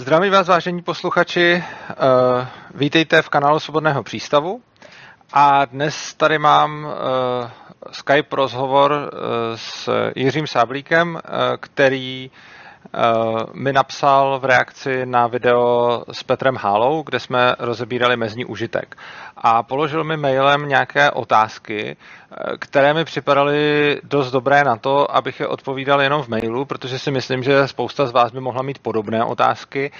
Zdravím vás, vážení posluchači. Uh, vítejte v kanálu Svobodného přístavu. A dnes tady mám uh, Skype rozhovor uh, s Jiřím Sáblíkem, který mi napsal v reakci na video s Petrem Hálou, kde jsme rozebírali mezní užitek. A položil mi mailem nějaké otázky, které mi připadaly dost dobré na to, abych je odpovídal jenom v mailu, protože si myslím, že spousta z vás by mohla mít podobné otázky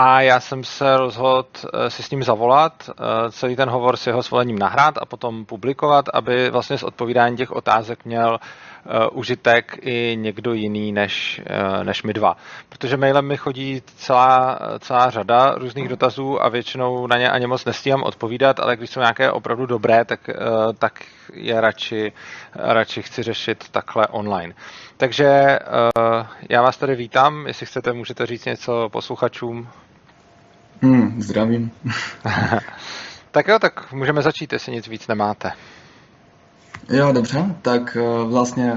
a já jsem se rozhodl eh, si s ním zavolat, eh, celý ten hovor s jeho svolením nahrát a potom publikovat, aby vlastně z odpovídání těch otázek měl uh, užitek i někdo jiný než, než my dva. Protože mailem mi chodí celá, celá řada různých dotazů a většinou na ně ani moc nestíhám odpovídat, ale když jsou nějaké opravdu dobré, tak, tak je radši, radši chci řešit takhle online. Takže já vás tady vítám, jestli chcete, můžete říct něco posluchačům. Hmm, zdravím. tak jo, tak můžeme začít, jestli nic víc nemáte. Jo, dobře, tak eh, vlastně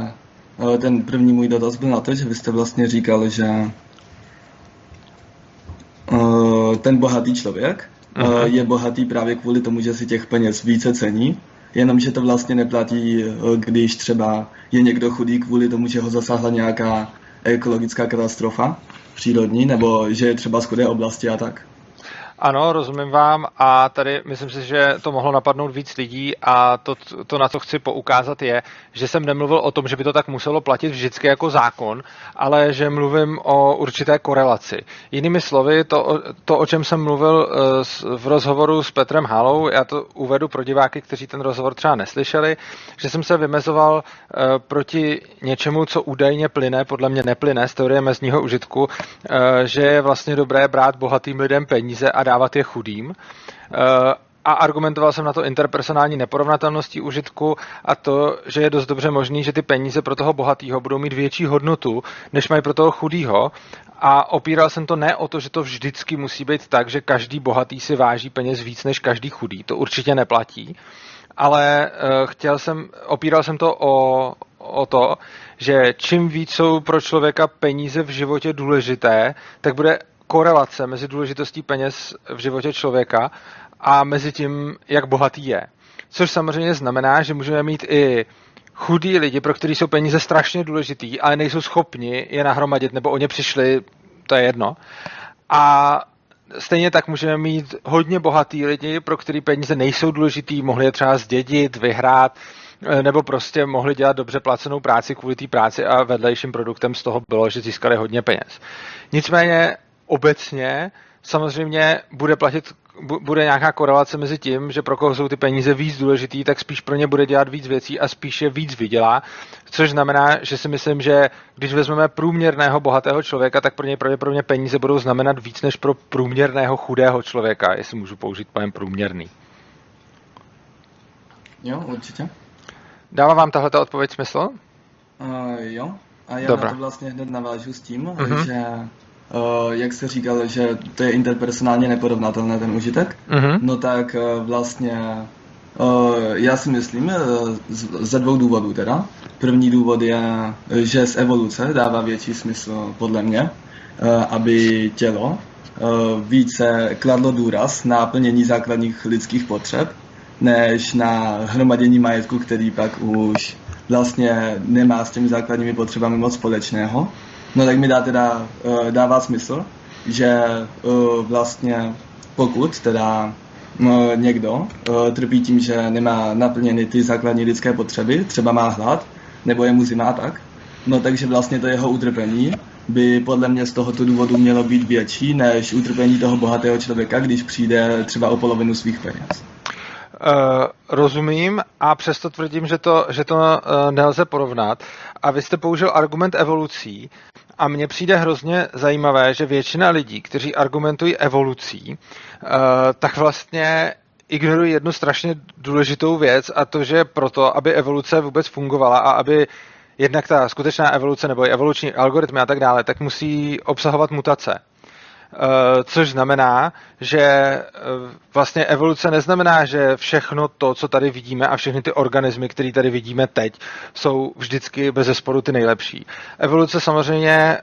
eh, ten první můj dotaz byl na to, že vy jste vlastně říkal, že eh, ten bohatý člověk uh-huh. je bohatý právě kvůli tomu, že si těch peněz více cení, jenomže to vlastně neplatí, když třeba je někdo chudý kvůli tomu, že ho zasáhla nějaká ekologická katastrofa přírodní, nebo že je třeba z chudé oblasti a tak. Ano, rozumím vám a tady myslím si, že to mohlo napadnout víc lidí a to, to, na co chci poukázat je, že jsem nemluvil o tom, že by to tak muselo platit vždycky jako zákon, ale že mluvím o určité korelaci. Jinými slovy, to, to o čem jsem mluvil eh, v rozhovoru s Petrem Halou, já to uvedu pro diváky, kteří ten rozhovor třeba neslyšeli, že jsem se vymezoval eh, proti něčemu, co údajně plyne, podle mě neplyne z teorie mezního užitku, eh, že je vlastně dobré brát bohatým lidem peníze a dávat je chudým. Eh, a argumentoval jsem na to interpersonální neporovnatelností užitku a to, že je dost dobře možný, že ty peníze pro toho bohatého budou mít větší hodnotu, než mají pro toho chudého. A opíral jsem to ne o to, že to vždycky musí být tak, že každý bohatý si váží peněz víc než každý chudý. To určitě neplatí. Ale uh, chtěl jsem, opíral jsem to o, o to, že čím víc jsou pro člověka peníze v životě důležité, tak bude korelace mezi důležitostí peněz v životě člověka a mezi tím, jak bohatý je. Což samozřejmě znamená, že můžeme mít i chudí lidi, pro který jsou peníze strašně důležitý, ale nejsou schopni je nahromadit, nebo o ně přišli, to je jedno. A stejně tak můžeme mít hodně bohatý lidi, pro který peníze nejsou důležitý, mohli je třeba zdědit, vyhrát, eh, nebo prostě mohli dělat dobře placenou práci kvůli té práci a vedlejším produktem z toho bylo, že získali hodně peněz. Nicméně obecně samozřejmě bude platit, bude nějaká korelace mezi tím, že pro koho jsou ty peníze víc důležitý, tak spíš pro ně bude dělat víc věcí a spíš je víc vydělá, což znamená, že si myslím, že když vezmeme průměrného bohatého člověka, tak pro něj pravděpodobně peníze budou znamenat víc než pro průměrného chudého člověka, jestli můžu použít pojem průměrný. Jo, určitě. Dává vám tahle odpověď smysl? Uh, jo, a já Dobra. na to vlastně hned navážu s tím, uh-huh. že jak se říkal, že to je interpersonálně neporovnatelné ten užitek, uh-huh. no tak uh, vlastně uh, já si myslím ze dvou důvodů teda. První důvod je, že z evoluce dává větší smysl podle mě, aby tělo více kladlo důraz na plnění základních lidských potřeb, než na hromadění majetku, který pak už vlastně nemá s těmi základními potřebami moc společného. No tak mi dá teda, uh, dává smysl, že uh, vlastně pokud teda uh, někdo trpí tím, že nemá naplněny ty základní lidské potřeby, třeba má hlad, nebo je mu zima tak, no takže vlastně to jeho utrpení by podle mě z tohoto důvodu mělo být větší než utrpení toho bohatého člověka, když přijde třeba o polovinu svých peněz. Uh, rozumím a přesto tvrdím, že to, že to uh, nelze porovnat. A vy jste použil argument evolucí a mně přijde hrozně zajímavé, že většina lidí, kteří argumentují evolucí, uh, tak vlastně ignorují jednu strašně důležitou věc a to, že proto, aby evoluce vůbec fungovala a aby jednak ta skutečná evoluce nebo evoluční algoritmy a tak dále, tak musí obsahovat mutace. Což znamená, že vlastně evoluce neznamená, že všechno to, co tady vidíme a všechny ty organismy, které tady vidíme teď, jsou vždycky bez zesporu ty nejlepší. Evoluce samozřejmě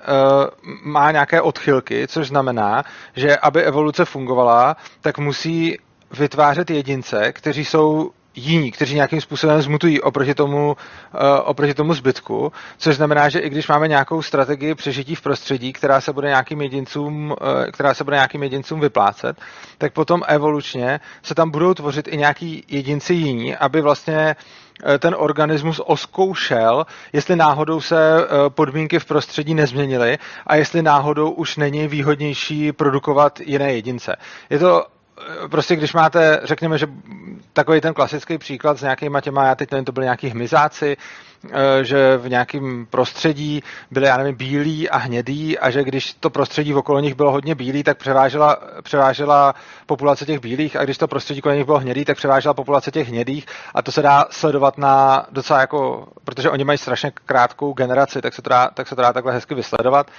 má nějaké odchylky, což znamená, že aby evoluce fungovala, tak musí vytvářet jedince, kteří jsou jiní, kteří nějakým způsobem zmutují oproti tomu, uh, oproti tomu zbytku, což znamená, že i když máme nějakou strategii přežití v prostředí, která se bude nějakým jedincům, uh, která se bude nějakým jedincům vyplácet, tak potom evolučně se tam budou tvořit i nějaký jedinci jiní, aby vlastně eh, ten organismus oskoušel, jestli náhodou se podmínky v prostředí nezměnily a jestli náhodou už není výhodnější produkovat jiné jedince. Je to prostě když máte, řekněme, že takový ten klasický příklad s nějakýma těma, já teď nevím, to byly nějaký hmyzáci, eh, že v nějakém prostředí byly, já nevím, bílí a hnědý a že když to prostředí okolo nich bylo hodně bílý, tak převážela, převážela populace těch bílých a když to prostředí kolem nich bylo hnědý, tak převážela populace těch hnědých a to se dá sledovat na docela jako, protože oni mají strašně krátkou generaci, tak se to dá, tak se to dá takhle hezky vysledovat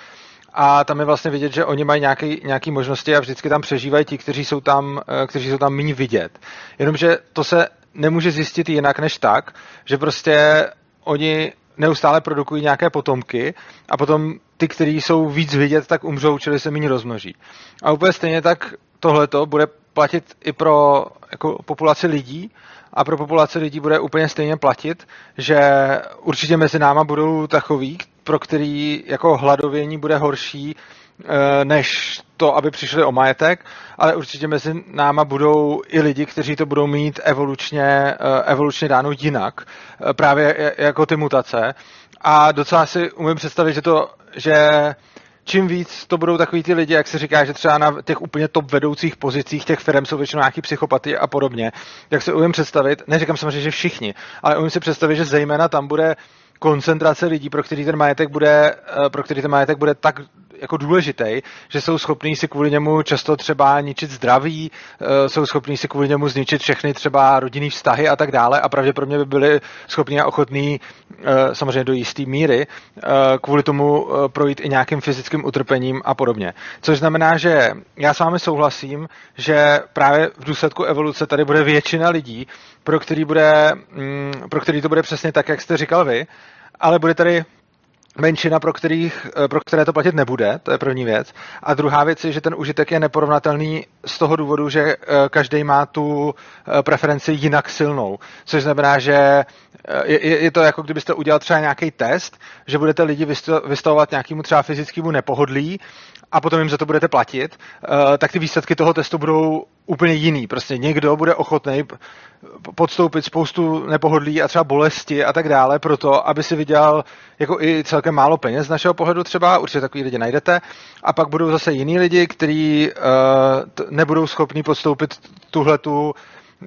a tam je vlastně vidět, že oni mají nějaký, nějaký možnosti a vždycky tam přežívají ti, kteří jsou tam, eh, kteří jsou tam méně vidět. Jenomže to se nemůže zjistit jinak než tak, že prostě oni neustále produkují nějaké potomky a potom ty, kteří jsou víc vidět, tak umřou, čili se méně rozmnoží. A úplně stejně tak tohleto bude platit i pro jako populaci lidí a pro populaci lidí bude úplně stejně platit, že určitě mezi náma budou takový, pro který jako hladovění bude horší eh, než to, aby přišli o majetek, ale určitě mezi náma budou i lidi, kteří to budou mít evolučně, eh, evolučně dáno jinak, eh, právě jako ty mutace. A docela si umím představit, že to, že čím víc to budou takový ty lidi, jak se říká, že třeba na těch úplně top vedoucích pozicích těch firm jsou většinou nějaký psychopaty a podobně, jak se umím představit, neříkám samozřejmě, že všichni, ale umím si představit, že zejména tam bude koncentrace lidí, pro který ten majetek bude, eh, pro který ten majetek bude tak jako důležitý, že jsou schopní si kvůli němu často třeba ničit zdraví, eh, jsou schopní si kvůli němu zničit všechny třeba rodinný vztahy a tak dále a pravděpodobně by byli schopní a ochotní eh, samozřejmě do jisté míry kvůli tomu projít i nějakým fyzickým utrpením a podobně. Což znamená, že já s vámi souhlasím, že právě v důsledku evoluce tady bude většina lidí, pro který, bude, mm, pro který to bude přesně tak, jak jste říkal vy, ale bude tady menšina, pro, kterých, eh, pro které to platit nebude, to je první věc. A druhá věc je, že ten užitek je neporovnatelný z toho důvodu, že eh, každý má tu eh, preferenci jinak silnou. Což znamená, že je, je to jako kdybyste udělal třeba nějaký test, že budete lidi vystavovat nějakému třeba fyzickému nepohodlí a potom jim za to budete platit, tak ty výsledky toho testu budou úplně jiný. Prostě někdo bude ochotný podstoupit spoustu nepohodlí a třeba bolesti a tak dále pro to, aby si vydělal jako i celkem málo peněz z našeho pohledu třeba, určitě takový lidi najdete, a pak budou zase jiní lidi, kteří uh, nebudou schopni podstoupit tuhletu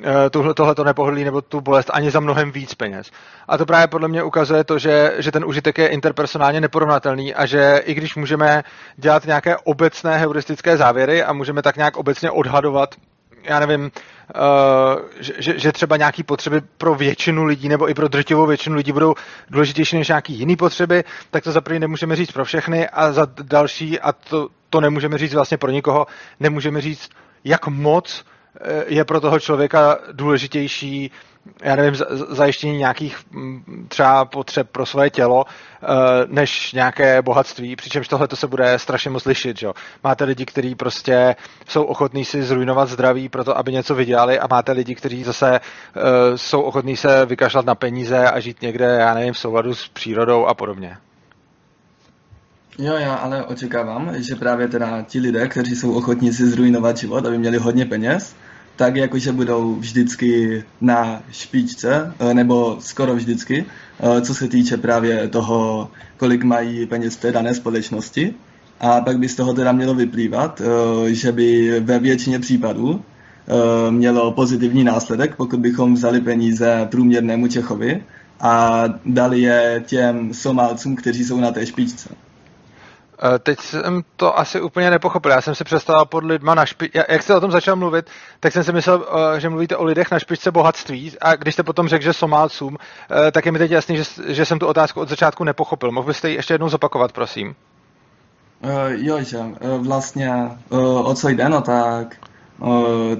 Eh, tuhle, tohleto nepohodlí nebo tu bolest ani za mnohem víc peněz. A to právě podle mě ukazuje to, že, že ten užitek je interpersonálně neporovnatelný a že i když můžeme dělat nějaké obecné heuristické závěry a můžeme tak nějak obecně odhadovat já nevím, uh, že, že třeba nějaké potřeby pro většinu lidí nebo i pro drtivou většinu lidí budou důležitější než nějaké jiné potřeby, tak to za první nemůžeme říct pro všechny a za další, a to, to nemůžeme říct vlastně pro nikoho, nemůžeme říct, jak moc Eh, je pro toho člověka důležitější, já nevím, zajištění nějakých mm, třeba potřeb pro své tělo, eh, než nějaké bohatství, přičemž tohle to se bude strašně moc lišit. Že? Máte lidi, kteří prostě jsou ochotní si zrujnovat zdraví pro to, aby něco vydělali a máte lidi, kteří zase eh, jsou ochotní se vykašlat na peníze a žít někde, já nevím, v souladu s přírodou a podobně. Jo, já ale očekávám, že právě teda ti lidé, kteří jsou ochotní si zrujnovat život, aby měli hodně peněz, tak jakože budou vždycky na špičce, eh, nebo skoro vždycky, eh, co se týče právě toho, kolik mají peněz v té dané společnosti. A pak by z toho teda mělo vyplývat, eh, že by ve většině případů mělo pozitivní následek, pokud bychom vzali peníze průměrnému Čechovi a dali je těm Somálcům, kteří jsou na té špičce. Eh, teď jsem to asi úplně nepochopil. Já jsem si představil pod lidma na špičce. Jak jste o tom začal mluvit, tak jsem si myslel, eh, že mluvíte o lidech na špičce bohatství. A když jste potom řekl, že Somálcům, eh, tak je mi teď jasný, že, že jsem tu otázku od začátku nepochopil. Mohl byste ji ještě jednou zopakovat, prosím? Uh, jo, že uh, vlastně uh, o co jde, no tak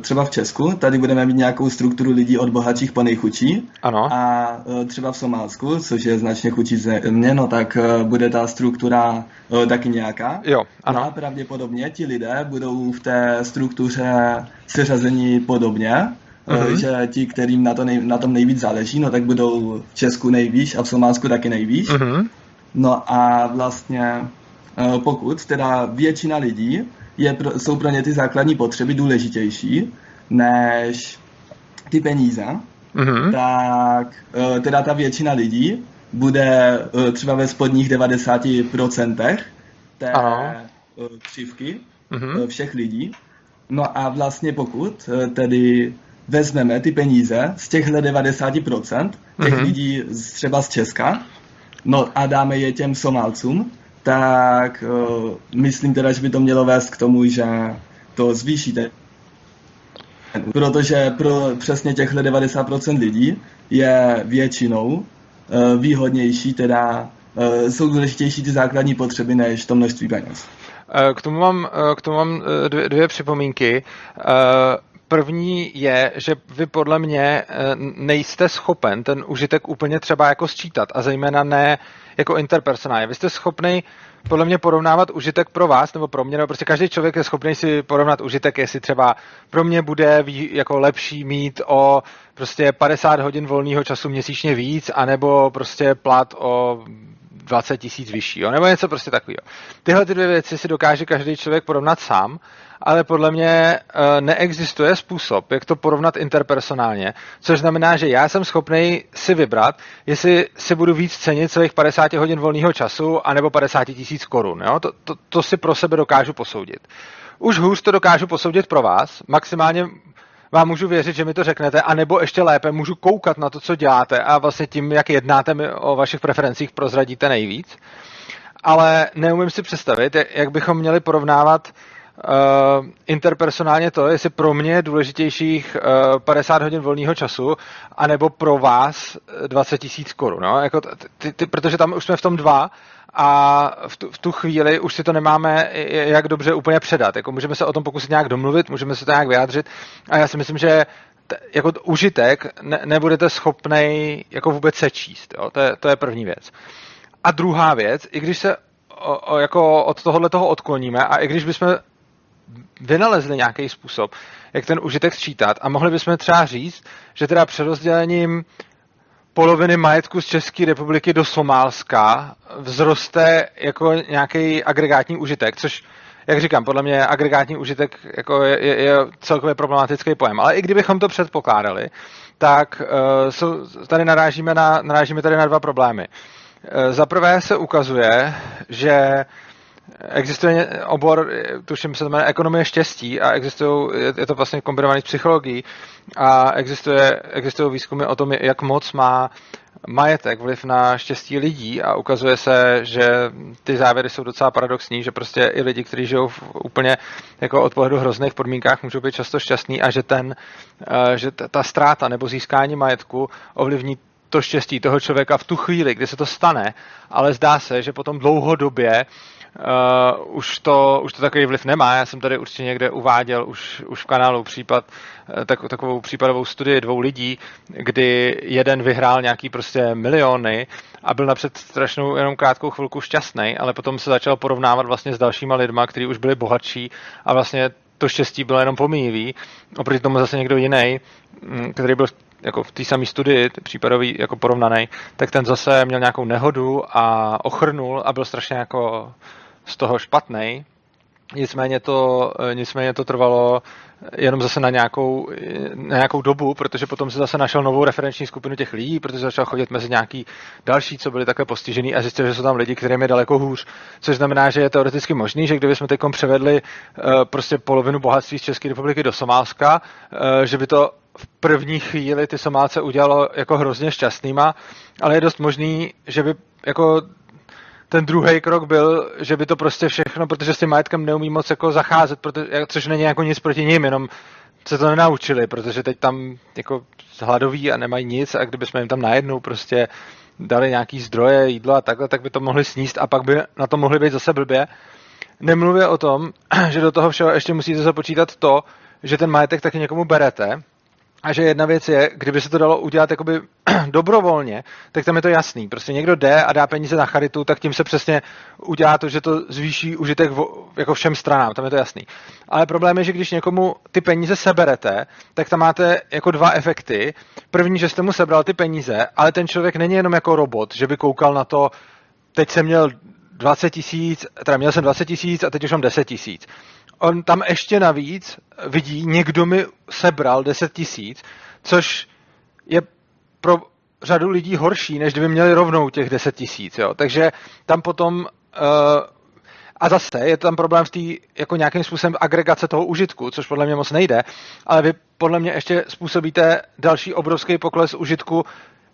třeba v Česku, tady budeme mít nějakou strukturu lidí od bohatších po nejchudší. Ano. A třeba v Somálsku, což je značně chudší země, no tak bude ta struktura taky nějaká. Jo, ano. No a pravděpodobně ti lidé budou v té struktuře seřazení podobně, uh-huh. že ti, kterým na, to nej, na tom nejvíc záleží, no tak budou v Česku nejvíc a v Somálsku taky nejvíc. Uh-huh. No a vlastně pokud teda většina lidí je pro, jsou pro ně ty základní potřeby důležitější než ty peníze, mm-hmm. tak eh, teda ta většina lidí bude eh, třeba ve spodních 90% té Aha. Eh, křivky mm-hmm. všech lidí. No a vlastně pokud tedy vezmeme ty peníze z těchto 90% těch mm-hmm. lidí třeba z Česka, no a dáme je těm Somálcům, tak uh, myslím teda, že by to mělo vést k tomu, že to zvýšíte. Protože pro přesně těchto 90% lidí je většinou uh, výhodnější, teda uh, jsou důležitější ty základní potřeby než to množství peněz. K tomu mám, k tomu mám dvě, dvě připomínky. První je, že vy podle mě nejste schopen ten užitek úplně třeba jako sčítat a zejména ne jako interpersonálně. Vy jste schopný podle mě porovnávat užitek pro vás nebo pro mě, nebo prostě každý člověk je schopný si porovnat užitek, jestli třeba pro mě bude jako lepší mít o prostě 50 hodin volného času měsíčně víc, anebo prostě plat o 20 tisíc vyšší, jo? nebo něco prostě takového. Tyhle ty dvě věci si dokáže každý člověk porovnat sám, ale podle mě eh, neexistuje způsob, jak to porovnat interpersonálně, což znamená, že já jsem schopný si vybrat, jestli si budu víc cenit svých 50 hodin volného času, anebo 50 tisíc korun. Jo? To, to, to si pro sebe dokážu posoudit. Už hůř to dokážu posoudit pro vás, maximálně vám můžu věřit, že mi to řeknete, anebo ještě lépe můžu koukat na to, co děláte a vlastně tím, jak jednáte mi o vašich preferencích, prozradíte nejvíc. Ale neumím si představit, jak bychom měli porovnávat uh, interpersonálně to, jestli pro mě je důležitějších uh, 50 hodin volného času, anebo pro vás 20 tisíc korun. No? Jako ty, ty, protože tam už jsme v tom dva a v tu, v tu chvíli už si to nemáme jak dobře úplně předat. Jako můžeme se o tom pokusit nějak domluvit, můžeme se to nějak vyjádřit a já si myslím, že t, jako užitek ne, nebudete schopnej jako vůbec sečíst. Jo? To, je, to je první věc. A druhá věc, i když se o, o, jako od tohohle toho odkloníme a i když bychom vynalezli nějaký způsob, jak ten užitek sčítat a mohli bychom třeba říct, že teda přerozdělením poloviny majetku z České republiky do Somálska vzroste jako nějaký agregátní užitek, což jak říkám, podle mě agregátní užitek jako je, je, je celkově problematický pojem. Ale i kdybychom to předpokládali, tak uh, jsou, tady narážíme, na, narážíme tady na dva problémy. Uh, Za prvé se ukazuje, že Existuje obor, tuším se to jmenuje ekonomie štěstí a existují, je to vlastně kombinovaný s psychologií a existuje, existují výzkumy o tom, jak moc má majetek vliv na štěstí lidí a ukazuje se, že ty závěry jsou docela paradoxní, že prostě i lidi, kteří žijou v úplně jako od pohledu hrozných podmínkách, můžou být často šťastní a že, ten, eh, že ta ztráta nebo získání majetku ovlivní to štěstí toho člověka v tu chvíli, kdy se to stane, ale zdá se, že potom dlouhodobě uh, už, to, už to takový vliv nemá. Já jsem tady určitě někde uváděl už, už v kanálu případ, eh, tak, takovou případovou studii dvou lidí, kdy jeden vyhrál nějaký prostě miliony a byl napřed strašnou jenom krátkou chvilku šťastný, ale potom se začal porovnávat vlastně s dalšíma lidma, kteří už byli bohatší a vlastně to štěstí bylo jenom pomíjivý. Oproti tomu zase někdo jiný, mm, který byl jako v té samé studii, případový jako porovnaný, tak ten zase měl nějakou nehodu a ochrnul a byl strašně jako z toho špatný. Nicméně to, nicméně to trvalo jenom zase na nějakou, na nějakou dobu, protože potom se zase našel novou referenční skupinu těch lidí, protože začal chodit mezi nějaký další, co byli takhle postižený a zjistil, že jsou tam lidi, kterým je daleko hůř. Což znamená, že je teoreticky možný, že kdybychom teď převedli prostě polovinu bohatství z České republiky do Somálska, že by to v první chvíli ty Somálce udělalo jako hrozně šťastnýma, ale je dost možný, že by jako ten druhý krok byl, že by to prostě všechno, protože s tím majetkem neumí moc jako zacházet, protože, což není jako nic proti ním, jenom se to nenaučili, protože teď tam jako hladoví a nemají nic a kdybychom jim tam najednou prostě dali nějaký zdroje, jídlo a takhle, tak by to mohli sníst a pak by na to mohli být zase blbě. nemluvě o tom, že do toho všeho ještě musíte započítat to, že ten majetek taky někomu berete a že jedna věc je, kdyby se to dalo udělat jakoby dobrovolně, tak tam je to jasný. Prostě někdo jde a dá peníze na charitu, tak tím se přesně udělá to, že to zvýší užitek jako všem stranám, tam je to jasný. Ale problém je, že když někomu ty peníze seberete, tak tam máte jako dva efekty. První, že jste mu sebral ty peníze, ale ten člověk není jenom jako robot, že by koukal na to, teď jsem měl 20 tisíc, teda měl jsem 20 tisíc a teď už mám 10 tisíc on tam ještě navíc vidí, někdo mi sebral 10 tisíc, což je pro řadu lidí horší, než kdyby měli rovnou těch 10 tisíc. Takže tam potom uh, a zase je tam problém v té jako nějakým způsobem agregace toho užitku, což podle mě moc nejde, ale vy podle mě ještě způsobíte další obrovský pokles užitku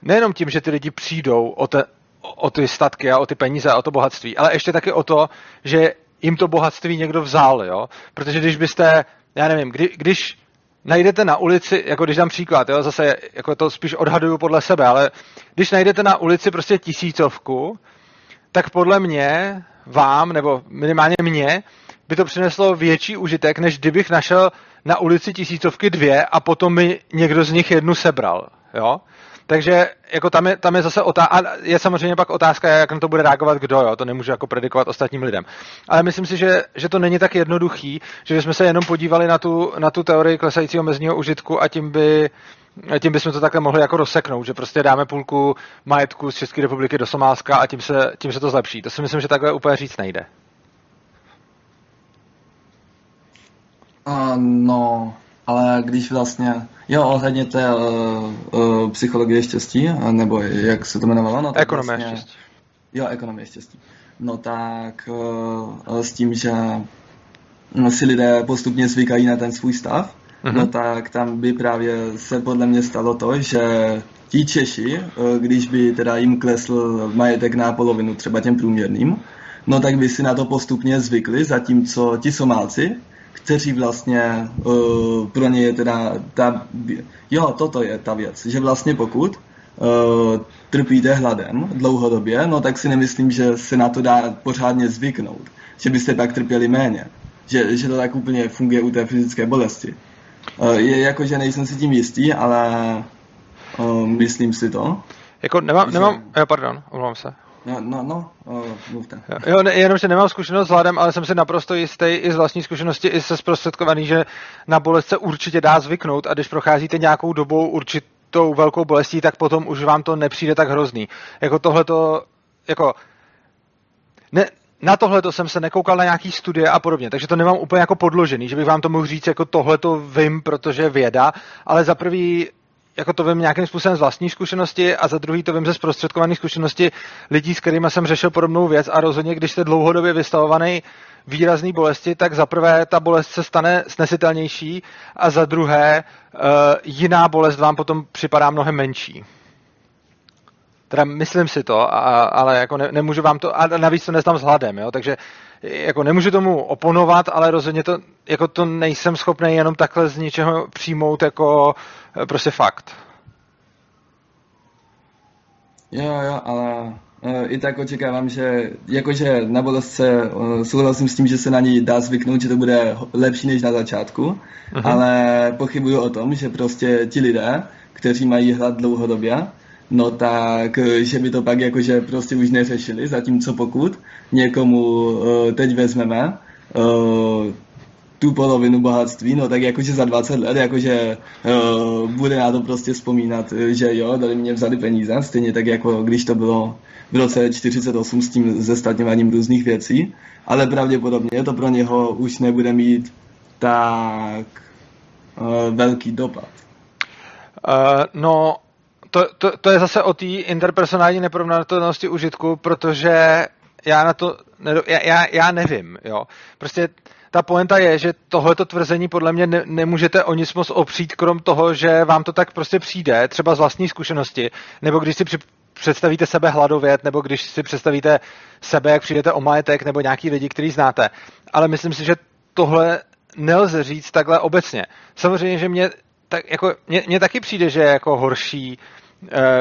nejenom tím, že ty lidi přijdou o, te, o ty statky a o ty peníze a o to bohatství, ale ještě taky o to, že jim to bohatství někdo vzal, jo? Protože když byste, já nevím, kdy, když najdete na ulici, jako když dám příklad, jo, zase jako to spíš odhaduju podle sebe, ale když najdete na ulici prostě tisícovku, tak podle mě, vám, nebo minimálně mě, by to přineslo větší užitek, než kdybych našel na ulici tisícovky dvě a potom mi někdo z nich jednu sebral. Jo? Takže jako tam je, tam je zase otázka, je samozřejmě pak otázka, jak na to bude reagovat kdo, jo? to nemůžu jako predikovat ostatním lidem. Ale myslím si, že, že to není tak jednoduchý, že jsme se jenom podívali na tu, na tu teorii klesajícího mezního užitku a tím by, tím bychom to takhle mohli jako rozseknout, že prostě dáme půlku majetku z České republiky do Somálska a tím se, tím se to zlepší. To si myslím, že takhle úplně říct nejde. Uh, no, ale když vlastně, jo, ohledně té uh, uh, psychologie štěstí, nebo jak se to jmenovalo? No, ekonomie vlastně, štěstí. Jo, ekonomie štěstí. No tak uh, s tím, že si lidé postupně zvykají na ten svůj stav, mm-hmm. no tak tam by právě se podle mě stalo to, že ti Češi, když by teda jim klesl majetek na polovinu, třeba těm průměrným, no tak by si na to postupně zvykli, zatímco ti Somálci, kteří vlastně uh, pro ně je teda ta, jo, toto je ta věc, že vlastně pokud uh, trpíte hladem dlouhodobě, no tak si nemyslím, že se na to dá pořádně zvyknout, že byste pak trpěli méně, že, že to tak úplně funguje u té fyzické bolesti. Uh, je jako, že nejsem si tím jistý, ale uh, myslím si to. Jako nemám, nemám, jo, pardon, omlouvám se. No, no, no mluvte. Jo, ne, jenom, že nemám zkušenost s hladem, ale jsem si naprosto jistý i z vlastní zkušenosti, i se zprostředkovaný, že na bolest se určitě dá zvyknout a když procházíte nějakou dobou určitou velkou bolestí, tak potom už vám to nepřijde tak hrozný. Jako tohle to, jako ne, na tohle to jsem se nekoukal na nějaký studie a podobně, takže to nemám úplně jako podložený, že bych vám to mohl říct, jako tohle to vím, protože věda, ale za prvý jako to vím nějakým způsobem z vlastní zkušenosti a za druhý to vím ze zprostředkované zkušenosti lidí, s kterými jsem řešil podobnou věc a rozhodně, když jste dlouhodobě vystavovaný výrazný bolesti, tak za prvé ta bolest se stane snesitelnější a za druhé uh, jiná bolest vám potom připadá mnohem menší. Teda myslím si to, a, ale jako ne, nemůžu vám to, a navíc to neznám s hladem, jo, takže jako nemůžu tomu oponovat, ale rozhodně to, jako to nejsem schopný jenom takhle z ničeho přijmout jako Eh, prostě fakt. Jo, jo, ale uh, i tak očekávám, že jakože na bolestce uh, souhlasím s tím, že se na ní dá zvyknout, že to bude lepší než na začátku, uh-huh. ale pochybuju o tom, že prostě ti lidé, kteří mají hlad dlouhodobě, no tak, že by to pak jakože prostě už neřešili, zatímco pokud někomu uh, teď vezmeme uh, tu polovinu bohatství, no tak jakože za 20 let, jakože uh, bude na to prostě vzpomínat, že jo, dali mě vzali peníze, stejně tak jako když to bylo v roce 48 s tím zestatňováním různých věcí, ale pravděpodobně to pro něho už nebude mít tak uh, velký dopad. Uh, no, to, to, to je zase o té interpersonální neporovnatelnosti užitku, protože já na to, já, já, já nevím, jo. Prostě ta poenta je, že tohleto tvrzení podle mě ne, nemůžete o nic moc opřít, krom toho, že vám to tak prostě přijde, třeba z vlastní zkušenosti, nebo když si při, představíte sebe hladovět, nebo když si představíte sebe, jak přijdete o majetek, nebo nějaký lidi, který znáte. Ale myslím si, že tohle nelze říct takhle obecně. Samozřejmě, že mě, tak jako, mě taky přijde, že je jako horší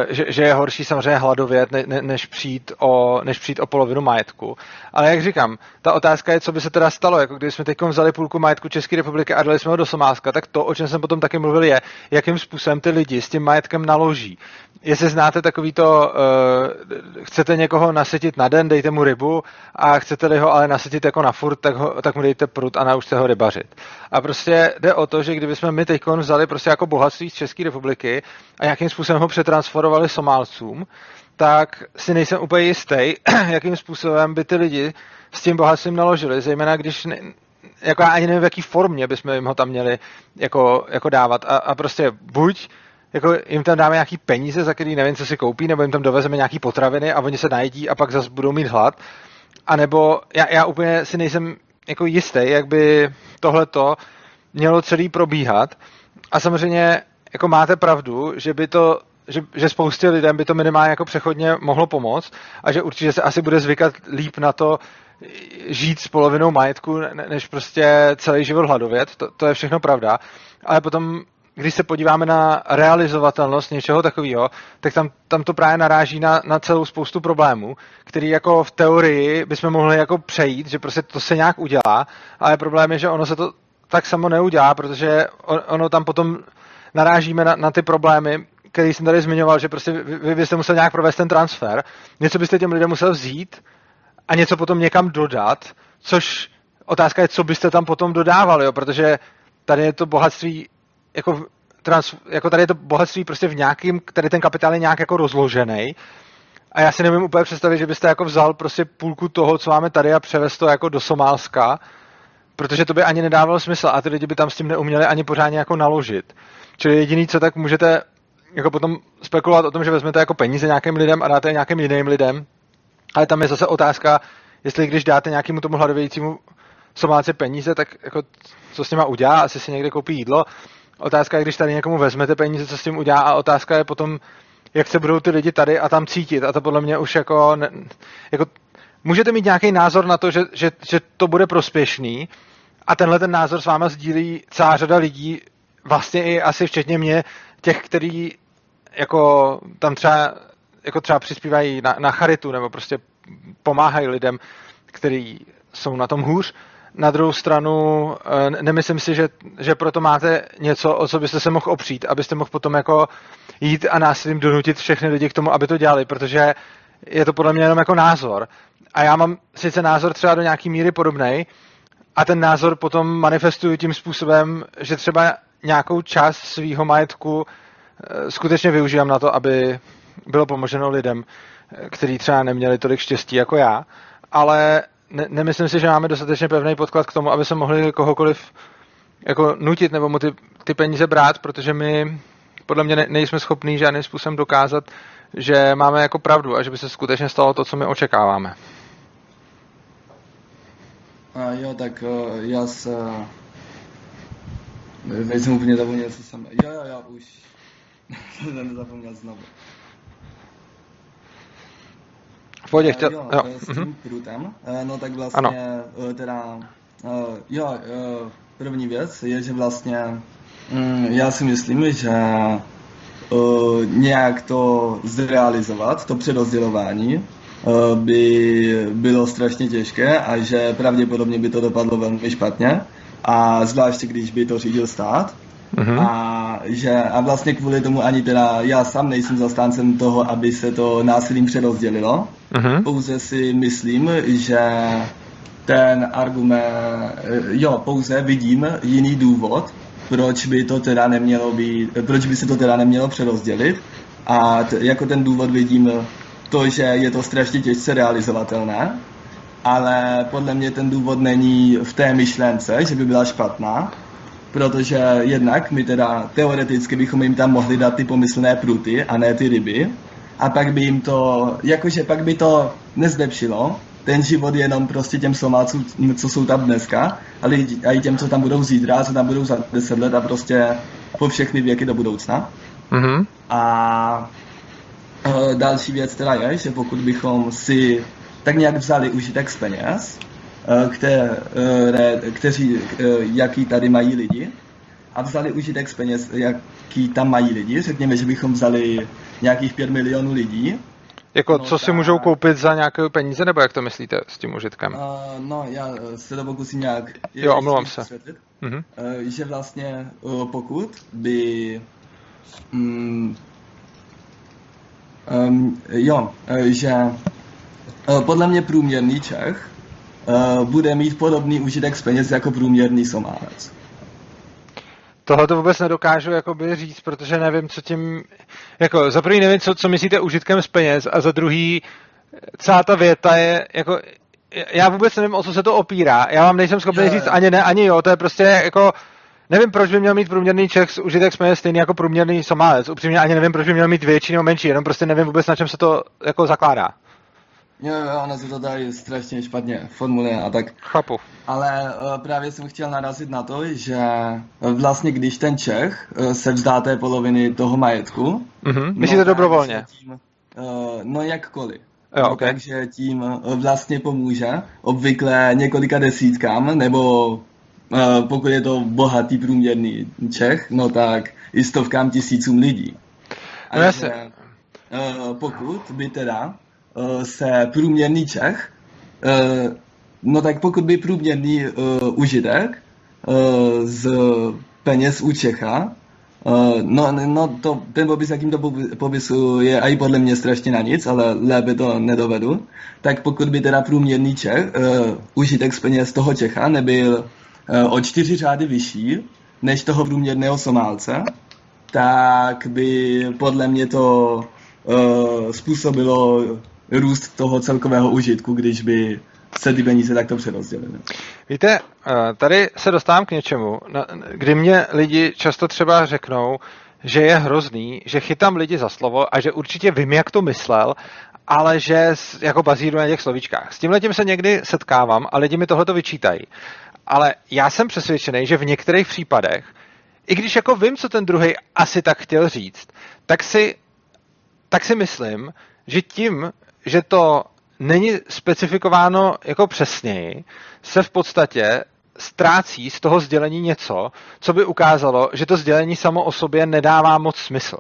že, že je horší samozřejmě hladovět, ne, ne, než, přijít o, než přijít o polovinu majetku. Ale jak říkám, ta otázka je, co by se teda stalo. Jako jsme teď vzali půlku majetku České republiky a dali jsme ho do Somálska, tak to, o čem jsem potom taky mluvil, je, jakým způsobem ty lidi s tím majetkem naloží. Jestli znáte takový to, uh, chcete někoho nasytit na den, dejte mu rybu a chcete-li ho ale nasytit jako na furt, tak, ho, tak mu dejte prut a naučte ho rybařit. A prostě jde o to, že kdybychom my teď vzali prostě jako bohatství z České republiky a nějakým způsobem ho přetransferovali Somálcům, tak si nejsem úplně jistý, jakým způsobem by ty lidi s tím bohatstvím naložili, zejména když ne, jako já ani nevím, v jaký formě bychom jim ho tam měli jako, jako dávat. A, a prostě buď jako jim tam dáme nějaký peníze, za který nevím, co si koupí, nebo jim tam dovezeme nějaký potraviny a oni se najedí a pak zase budou mít hlad. A nebo já, já úplně si nejsem jako jistý, jak by tohleto mělo celý probíhat. A samozřejmě jako máte pravdu, že by to že, že spoustě lidem by to minimálně jako přechodně mohlo pomoct a že určitě se asi bude zvykat líp na to žít s polovinou majetku, než prostě celý život hladovět. To, to je všechno pravda. Ale potom když se podíváme na realizovatelnost něčeho takového, tak tam, tam to právě naráží na, na celou spoustu problémů, který jako v teorii bychom mohli jako přejít, že prostě to se nějak udělá, ale problém je, že ono se to tak samo neudělá, protože ono tam potom narážíme na, na ty problémy, který jsem tady zmiňoval, že prostě vy, vy byste musel nějak provést ten transfer, něco byste těm lidem musel vzít a něco potom někam dodat, což otázka je, co byste tam potom dodávali, jo, protože tady je to bohatství jako, trans, jako tady je to bohatství prostě v nějakým, tady ten kapitál je nějak jako rozložený. A já si nevím úplně představit, že byste jako vzal prostě půlku toho, co máme tady a převez to jako do Somálska, protože to by ani nedávalo smysl a ty lidi by tam s tím neuměli ani pořádně jako naložit. Čili jediný, co tak můžete jako potom spekulovat o tom, že vezmete jako peníze nějakým lidem a dáte je nějakým jiným lidem, ale tam je zase otázka, jestli když dáte nějakému tomu hladovějícímu Somálce peníze, tak jako co s nima udělá, asi si někde koupí jídlo, Otázka je, když tady někomu vezmete peníze, co s tím udělá a otázka je potom, jak se budou ty lidi tady a tam cítit. A to podle mě už jako, ne, jako můžete mít nějaký názor na to, že, že, že to bude prospěšný a tenhle ten názor s váma sdílí celá řada lidí, vlastně i asi včetně mě, těch, který jako tam třeba, jako třeba přispívají na, na charitu nebo prostě pomáhají lidem, kteří jsou na tom hůř na druhou stranu eh, nemyslím si, že, že proto máte něco, o co byste se mohl opřít, abyste mohl potom jako jít a násilím donutit všechny lidi k tomu, aby to dělali, protože je to podle mě jenom jako názor. A já mám sice názor třeba do nějaký míry podobný, a ten názor potom manifestuju tím způsobem, že třeba nějakou část svého majetku eh, skutečně využívám na to, aby bylo pomoženo lidem, eh, kteří třeba neměli tolik štěstí jako já, ale ne, nemyslím si, že máme dostatečně pevný podklad k tomu, aby se mohli kohokoliv jako nutit nebo mu ty, ty peníze brát, protože my podle mě ne, nejsme schopní žádným způsobem dokázat, že máme jako pravdu a že by se skutečně stalo to, co my očekáváme. A jo, tak uh, já se... Nejsem úplně zapomněl, co jsem... Jo, jo, já už jsem zapomněl znovu. V pohodě, chtěl... Jo, jo. s tím prutem, eh, no tak vlastně ano. Eh, teda, eh, jo, první věc je, že vlastně mm, já si myslím, že nějak to zrealizovat, to přerozdělování, by bylo strašně těžké a že pravděpodobně by to dopadlo velmi špatně. A zvláště, když by to řídil stát, Uh-huh. A, že, a vlastně kvůli tomu ani teda já sám nejsem zastáncem toho, aby se to násilím přerozdělilo. Uh-huh. Pouze si myslím, že ten argument, jo, pouze vidím jiný důvod, proč by to teda nemělo být, proč by se to teda nemělo přerozdělit. A t- jako ten důvod vidím to, že je to strašně těžce realizovatelné, ale podle mě ten důvod není v té myšlence, že by byla špatná, protože jednak my teda teoreticky bychom jim tam mohli dát ty pomyslné pruty a ne ty ryby a pak by jim to, jakože pak by to nezlepšilo ten život jenom prostě těm Somálcům, co jsou tam dneska, ale i těm, co tam budou zítra, co tam budou za deset let a prostě po všechny věky do budoucna. Mm-hmm. A e, další věc teda je, že pokud bychom si tak nějak vzali užitek z peněz, Eh, které, eh, kteří, eh, jaký tady mají lidi a vzali užitek z peněz, jaký tam mají lidi. Řekněme, že bychom vzali nějakých 5 milionů lidí. Jako, no, co ta... si můžou koupit za nějaké peníze, nebo jak to myslíte s tím užitkem? Uh, no, já se to pokusím nějak... Jo, omlouvám se. Uh-huh. Uh, že vlastně uh, pokud by... Um, um, jo, uh, že podle mě průměrný Čech uh, bude mít podobný užitek z peněz jako průměrný Somálec. Tohle to vůbec nedokážu jakoby říct, protože nevím, co tím, jako za prvý nevím, co, co myslíte užitkem z peněz a za druhý celá ta věta je jako, já vůbec nevím, o co se to opírá. Já vám nejsem schopný je. říct ani ne, ani jo, to je prostě jako, nevím, proč by měl mít průměrný Čech z užitek z peněz stejný jako průměrný Somálec. Upřímně ani nevím, proč by měl mít větší nebo menší, jenom prostě nevím vůbec, na čem se to jako zakládá. Jo, jo, ono se to tady strašně špatně formuluje a tak. Chápu. Ale uh, právě jsem chtěl narazit na to, že vlastně když ten Čech uh, se vzdá té poloviny toho majetku... Mm-hmm. Myslíte no, dobrovolně? Tím, no jakkoliv. Jo, no, okay. Takže tím vlastně pomůže obvykle několika desítkám, nebo pokud je to bohatý průměrný Čech, no tak i stovkám tisícům lidí. No, a že, uh, pokud by teda Eh, se průměrný Čech, eh, no tak pokud by průměrný eh, užitek z peněz u Čecha, no, no to, ten popis, jakým to popisu je i podle mě strašně na nic, ale lépe to nedovedu, tak pokud by teda průměrný Čech, užitek z peněz toho Čecha nebyl o čtyři řády vyšší než toho průměrného Somálce, tak by podle mě to způsobilo růst toho celkového užitku, když by se ty peníze takto přerozdělily. Víte, eh, tady se dostávám k něčemu, kdy mě lidi často třeba řeknou, že je hrozný, že chytám lidi za slovo a že určitě vím, jak to myslel, ale že jako bazíruje na těch slovíčkách. S tímhle tím se někdy setkávám a lidi mi tohle to vyčítají. Ale já jsem přesvědčený, že v některých případech, i když jako vím, co ten druhý asi tak chtěl říct, tak si, tak si myslím, že tím, že to není specifikováno jako přesněji, se v podstatě ztrácí z toho sdělení něco, co by ukázalo, že to sdělení samo o sobě nedává moc smysl.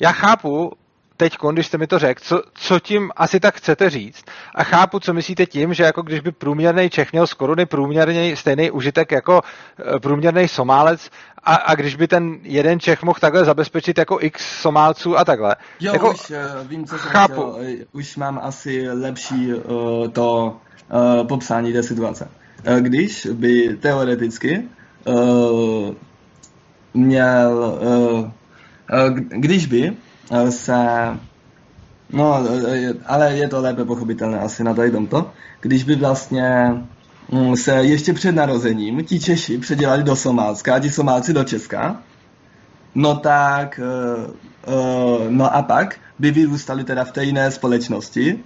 Já chápu, teď, když jste mi to řekl, co, co tím asi tak chcete říct a chápu, co myslíte tím, že jako když by průměrný Čech měl z koruny průměrný stejný užitek jako eh, průměrný Somálec a, a když by ten jeden Čech mohl takhle zabezpečit jako x Somálců a takhle. Jo, jako, už uh, vím, co jsem chápu. Chtěl, eh, už mám asi lepší uh, to uh, popsání té situace. Když by teoreticky uh, měl, uh, když by se... No, ale je to lépe pochopitelné asi na tady tomto. Když by vlastně mm, se ještě před narozením ti Češi předělali do Somálska a ti Somálci do Česka, no tak, eh, eh, no a pak by vyrůstali teda v té jiné společnosti,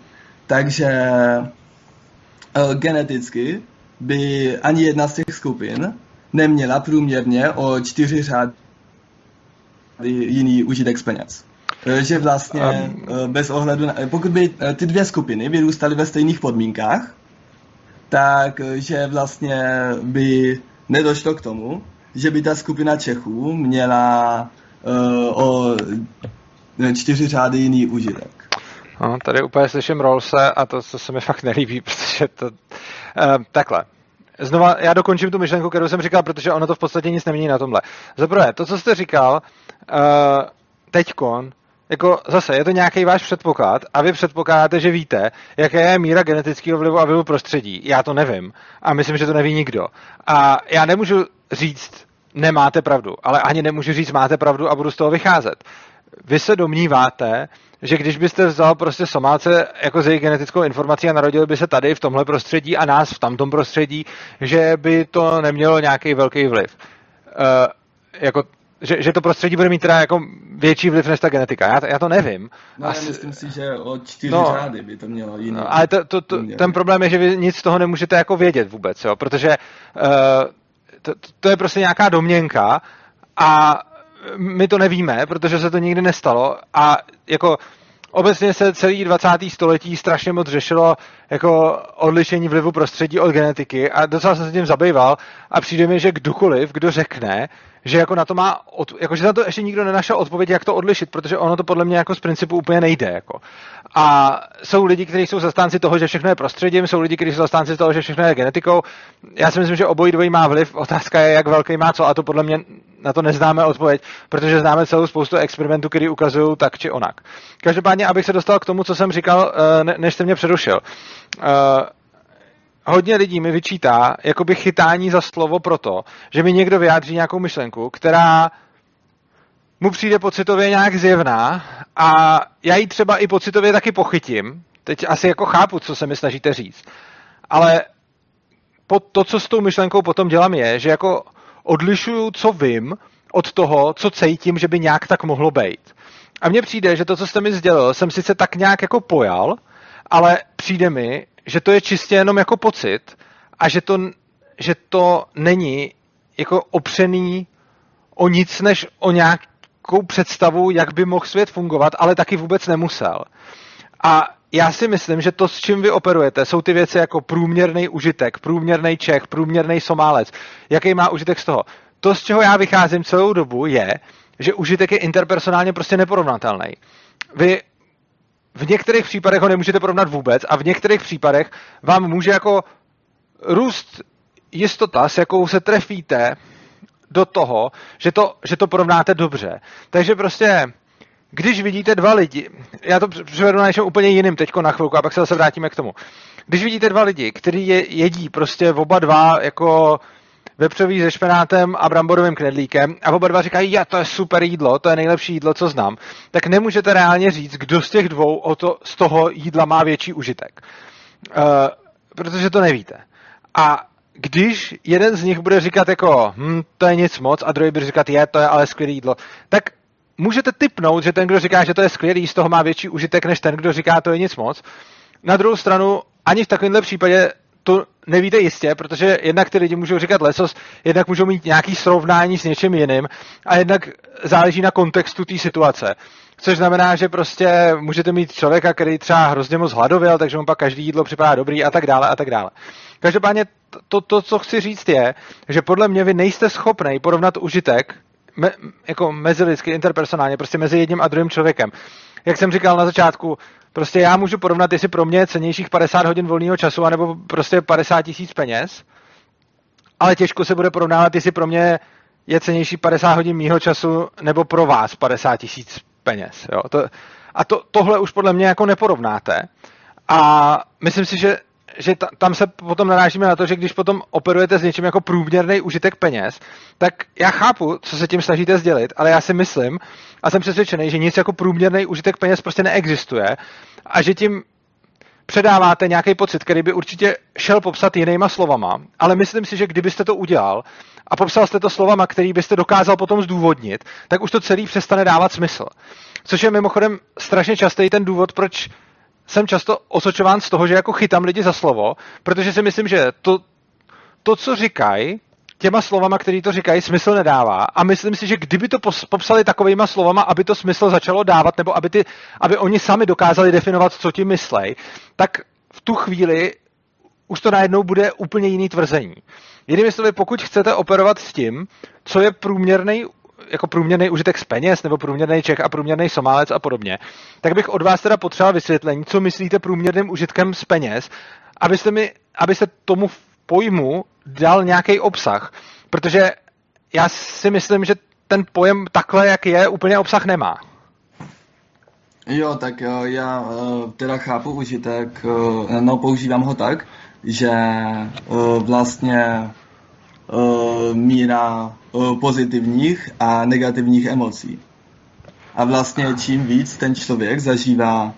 takže eh, geneticky by ani jedna z těch skupin neměla průměrně o čtyři řády jiný užitek z peněz. Eh, že vlastně um, bez ohledu na, pokud by ty dvě skupiny vyrůstaly ve stejných podmínkách, tak že vlastně by nedošlo k tomu, že by ta skupina Čechů měla uh, o čtyři řády jiný užitek. No, tady úplně slyším Rolse a to, co se mi fakt nelíbí, protože to... Uh, takhle. Znova, já dokončím tu myšlenku, kterou jsem říkal, protože ono to v podstatě nic nemění na tomhle. Zaprvé, to, co jste říkal, uh, teďkon, jako zase je to nějaký váš předpoklad a vy předpokládáte, že víte, jaké je míra genetického vlivu a vlivu prostředí. Já to nevím a myslím, že to neví nikdo. A já nemůžu říct, nemáte pravdu, ale ani nemůžu říct, máte pravdu a budu z toho vycházet. Vy se domníváte, že když byste vzal prostě Somálce jako z jejich genetickou informací a narodili by se tady v tomhle prostředí a nás v tamtom prostředí, že by to nemělo nějaký velký vliv. Uh, jako že, že to prostředí bude mít teda jako větší vliv než ta genetika. Já, to, já to nevím. No, Asi... myslím si, že o čtyři no, řády by to mělo jiný. No, ale to, to, to, ten problém je, že vy nic z toho nemůžete jako vědět vůbec, jo? protože uh, to, to je prostě nějaká domněnka a my to nevíme, protože se to nikdy nestalo a jako obecně se celý 20. století strašně moc řešilo jako odlišení vlivu prostředí od genetiky a docela jsem se tím zabýval a přijde mi, že kdokoliv, kdo řekne, že jako na to má, od, jako že na to ještě nikdo nenašel odpověď, jak to odlišit, protože ono to podle mě jako z principu úplně nejde. Jako. A jsou lidi, kteří jsou zastánci toho, že všechno je prostředím, jsou lidi, kteří jsou zastánci toho, že všechno je genetikou. Já si myslím, že obojí dvojí má vliv. Otázka je, jak velký má co, a to podle mě na to neznáme odpověď, protože známe celou spoustu experimentů, které ukazují tak či onak. Každopádně, abych se dostal k tomu, co jsem říkal, eh, než jste mě přerušil. Uh, hodně lidí mi vyčítá jakoby chytání za slovo proto, že mi někdo vyjádří nějakou myšlenku, která mu přijde pocitově nějak zjevná a já ji třeba i pocitově taky pochytím. Teď asi jako chápu, co se mi snažíte říct. Ale to, co s tou myšlenkou potom dělám, je, že jako odlišuju, co vím, od toho, co cítím, že by nějak tak mohlo být. A mně přijde, že to, co jste mi sdělil, jsem sice tak nějak jako pojal, ale přijde mi, že to je čistě jenom jako pocit a že to, že to není jako opřený o nic, než o nějakou představu, jak by mohl svět fungovat, ale taky vůbec nemusel. A já si myslím, že to, s čím vy operujete, jsou ty věci jako průměrný užitek, průměrný Čech, průměrný Somálec. Jaký má užitek z toho? To, z čeho já vycházím celou dobu, je, že užitek je interpersonálně prostě neporovnatelný. Vy v některých případech ho nemůžete porovnat vůbec a v některých případech vám může jako růst jistota, s jakou se trefíte do toho, že to, že to porovnáte dobře. Takže prostě, když vidíte dva lidi, já to převedu na něčem úplně jiným teďko na chvilku a pak se zase vrátíme k tomu. Když vidíte dva lidi, kteří je, jedí prostě oba dva jako vepřový se špenátem a bramborovým knedlíkem a oba dva říkají, ja, to je super jídlo, to je nejlepší jídlo, co znám, tak nemůžete reálně říct, kdo z těch dvou o to, z toho jídla má větší užitek. Uh, protože to nevíte. A když jeden z nich bude říkat jako, hm, to je nic moc, a druhý bude říkat, je, to je ale skvělé jídlo, tak můžete typnout, že ten, kdo říká, že to je skvělý, z toho má větší užitek, než ten, kdo říká, to je nic moc. Na druhou stranu, ani v takovémhle případě to nevíte jistě, protože jednak ty lidi můžou říkat lesos, jednak můžou mít nějaký srovnání s něčím jiným a jednak záleží na kontextu té situace. Což znamená, že prostě můžete mít člověka, který třeba hrozně moc hladověl, takže mu pak každý jídlo připadá dobrý a tak dále a tak dále. Každopádně to, to, co chci říct je, že podle mě vy nejste schopný porovnat užitek me, jako mezilidsky, interpersonálně, prostě mezi jedním a druhým člověkem. Jak jsem říkal na začátku, Prostě já můžu porovnat, jestli pro mě je cenějších 50 hodin volného času, anebo prostě 50 tisíc peněz, ale těžko se bude porovnávat, jestli pro mě je cenější 50 hodin mýho času, nebo pro vás 50 tisíc peněz. Jo? To, a to, tohle už podle mě jako neporovnáte. A myslím si, že že ta, tam se potom narážíme na to, že když potom operujete s něčím jako průměrný užitek peněz, tak já chápu, co se tím snažíte sdělit, ale já si myslím a jsem přesvědčený, že nic jako průměrný užitek peněz prostě neexistuje a že tím předáváte nějaký pocit, který by určitě šel popsat jinýma slovama, ale myslím si, že kdybyste to udělal a popsal jste to slovama, který byste dokázal potom zdůvodnit, tak už to celý přestane dávat smysl. Což je mimochodem strašně častý ten důvod, proč jsem často osočován z toho, že jako chytám lidi za slovo, protože si myslím, že to, to co říkají, těma slovama, který to říkají, smysl nedává. A myslím si, že kdyby to popsali takovýma slovama, aby to smysl začalo dávat, nebo aby, ty, aby oni sami dokázali definovat, co ti myslej, tak v tu chvíli už to najednou bude úplně jiný tvrzení. Jinými slovy, pokud chcete operovat s tím, co je průměrný jako průměrný užitek z peněz, nebo průměrný Čech a průměrný Somálec a podobně, tak bych od vás teda potřeboval vysvětlení, co myslíte průměrným užitkem z peněz, abyste, mi, abyste tomu pojmu dal nějaký obsah. Protože já si myslím, že ten pojem takhle, jak je, úplně obsah nemá. Jo, tak jo, já eh, teda chápu užitek, eh, no používám ho tak, že eh, vlastně míra pozitivních a negativních emocí. A vlastně čím víc ten člověk zažívá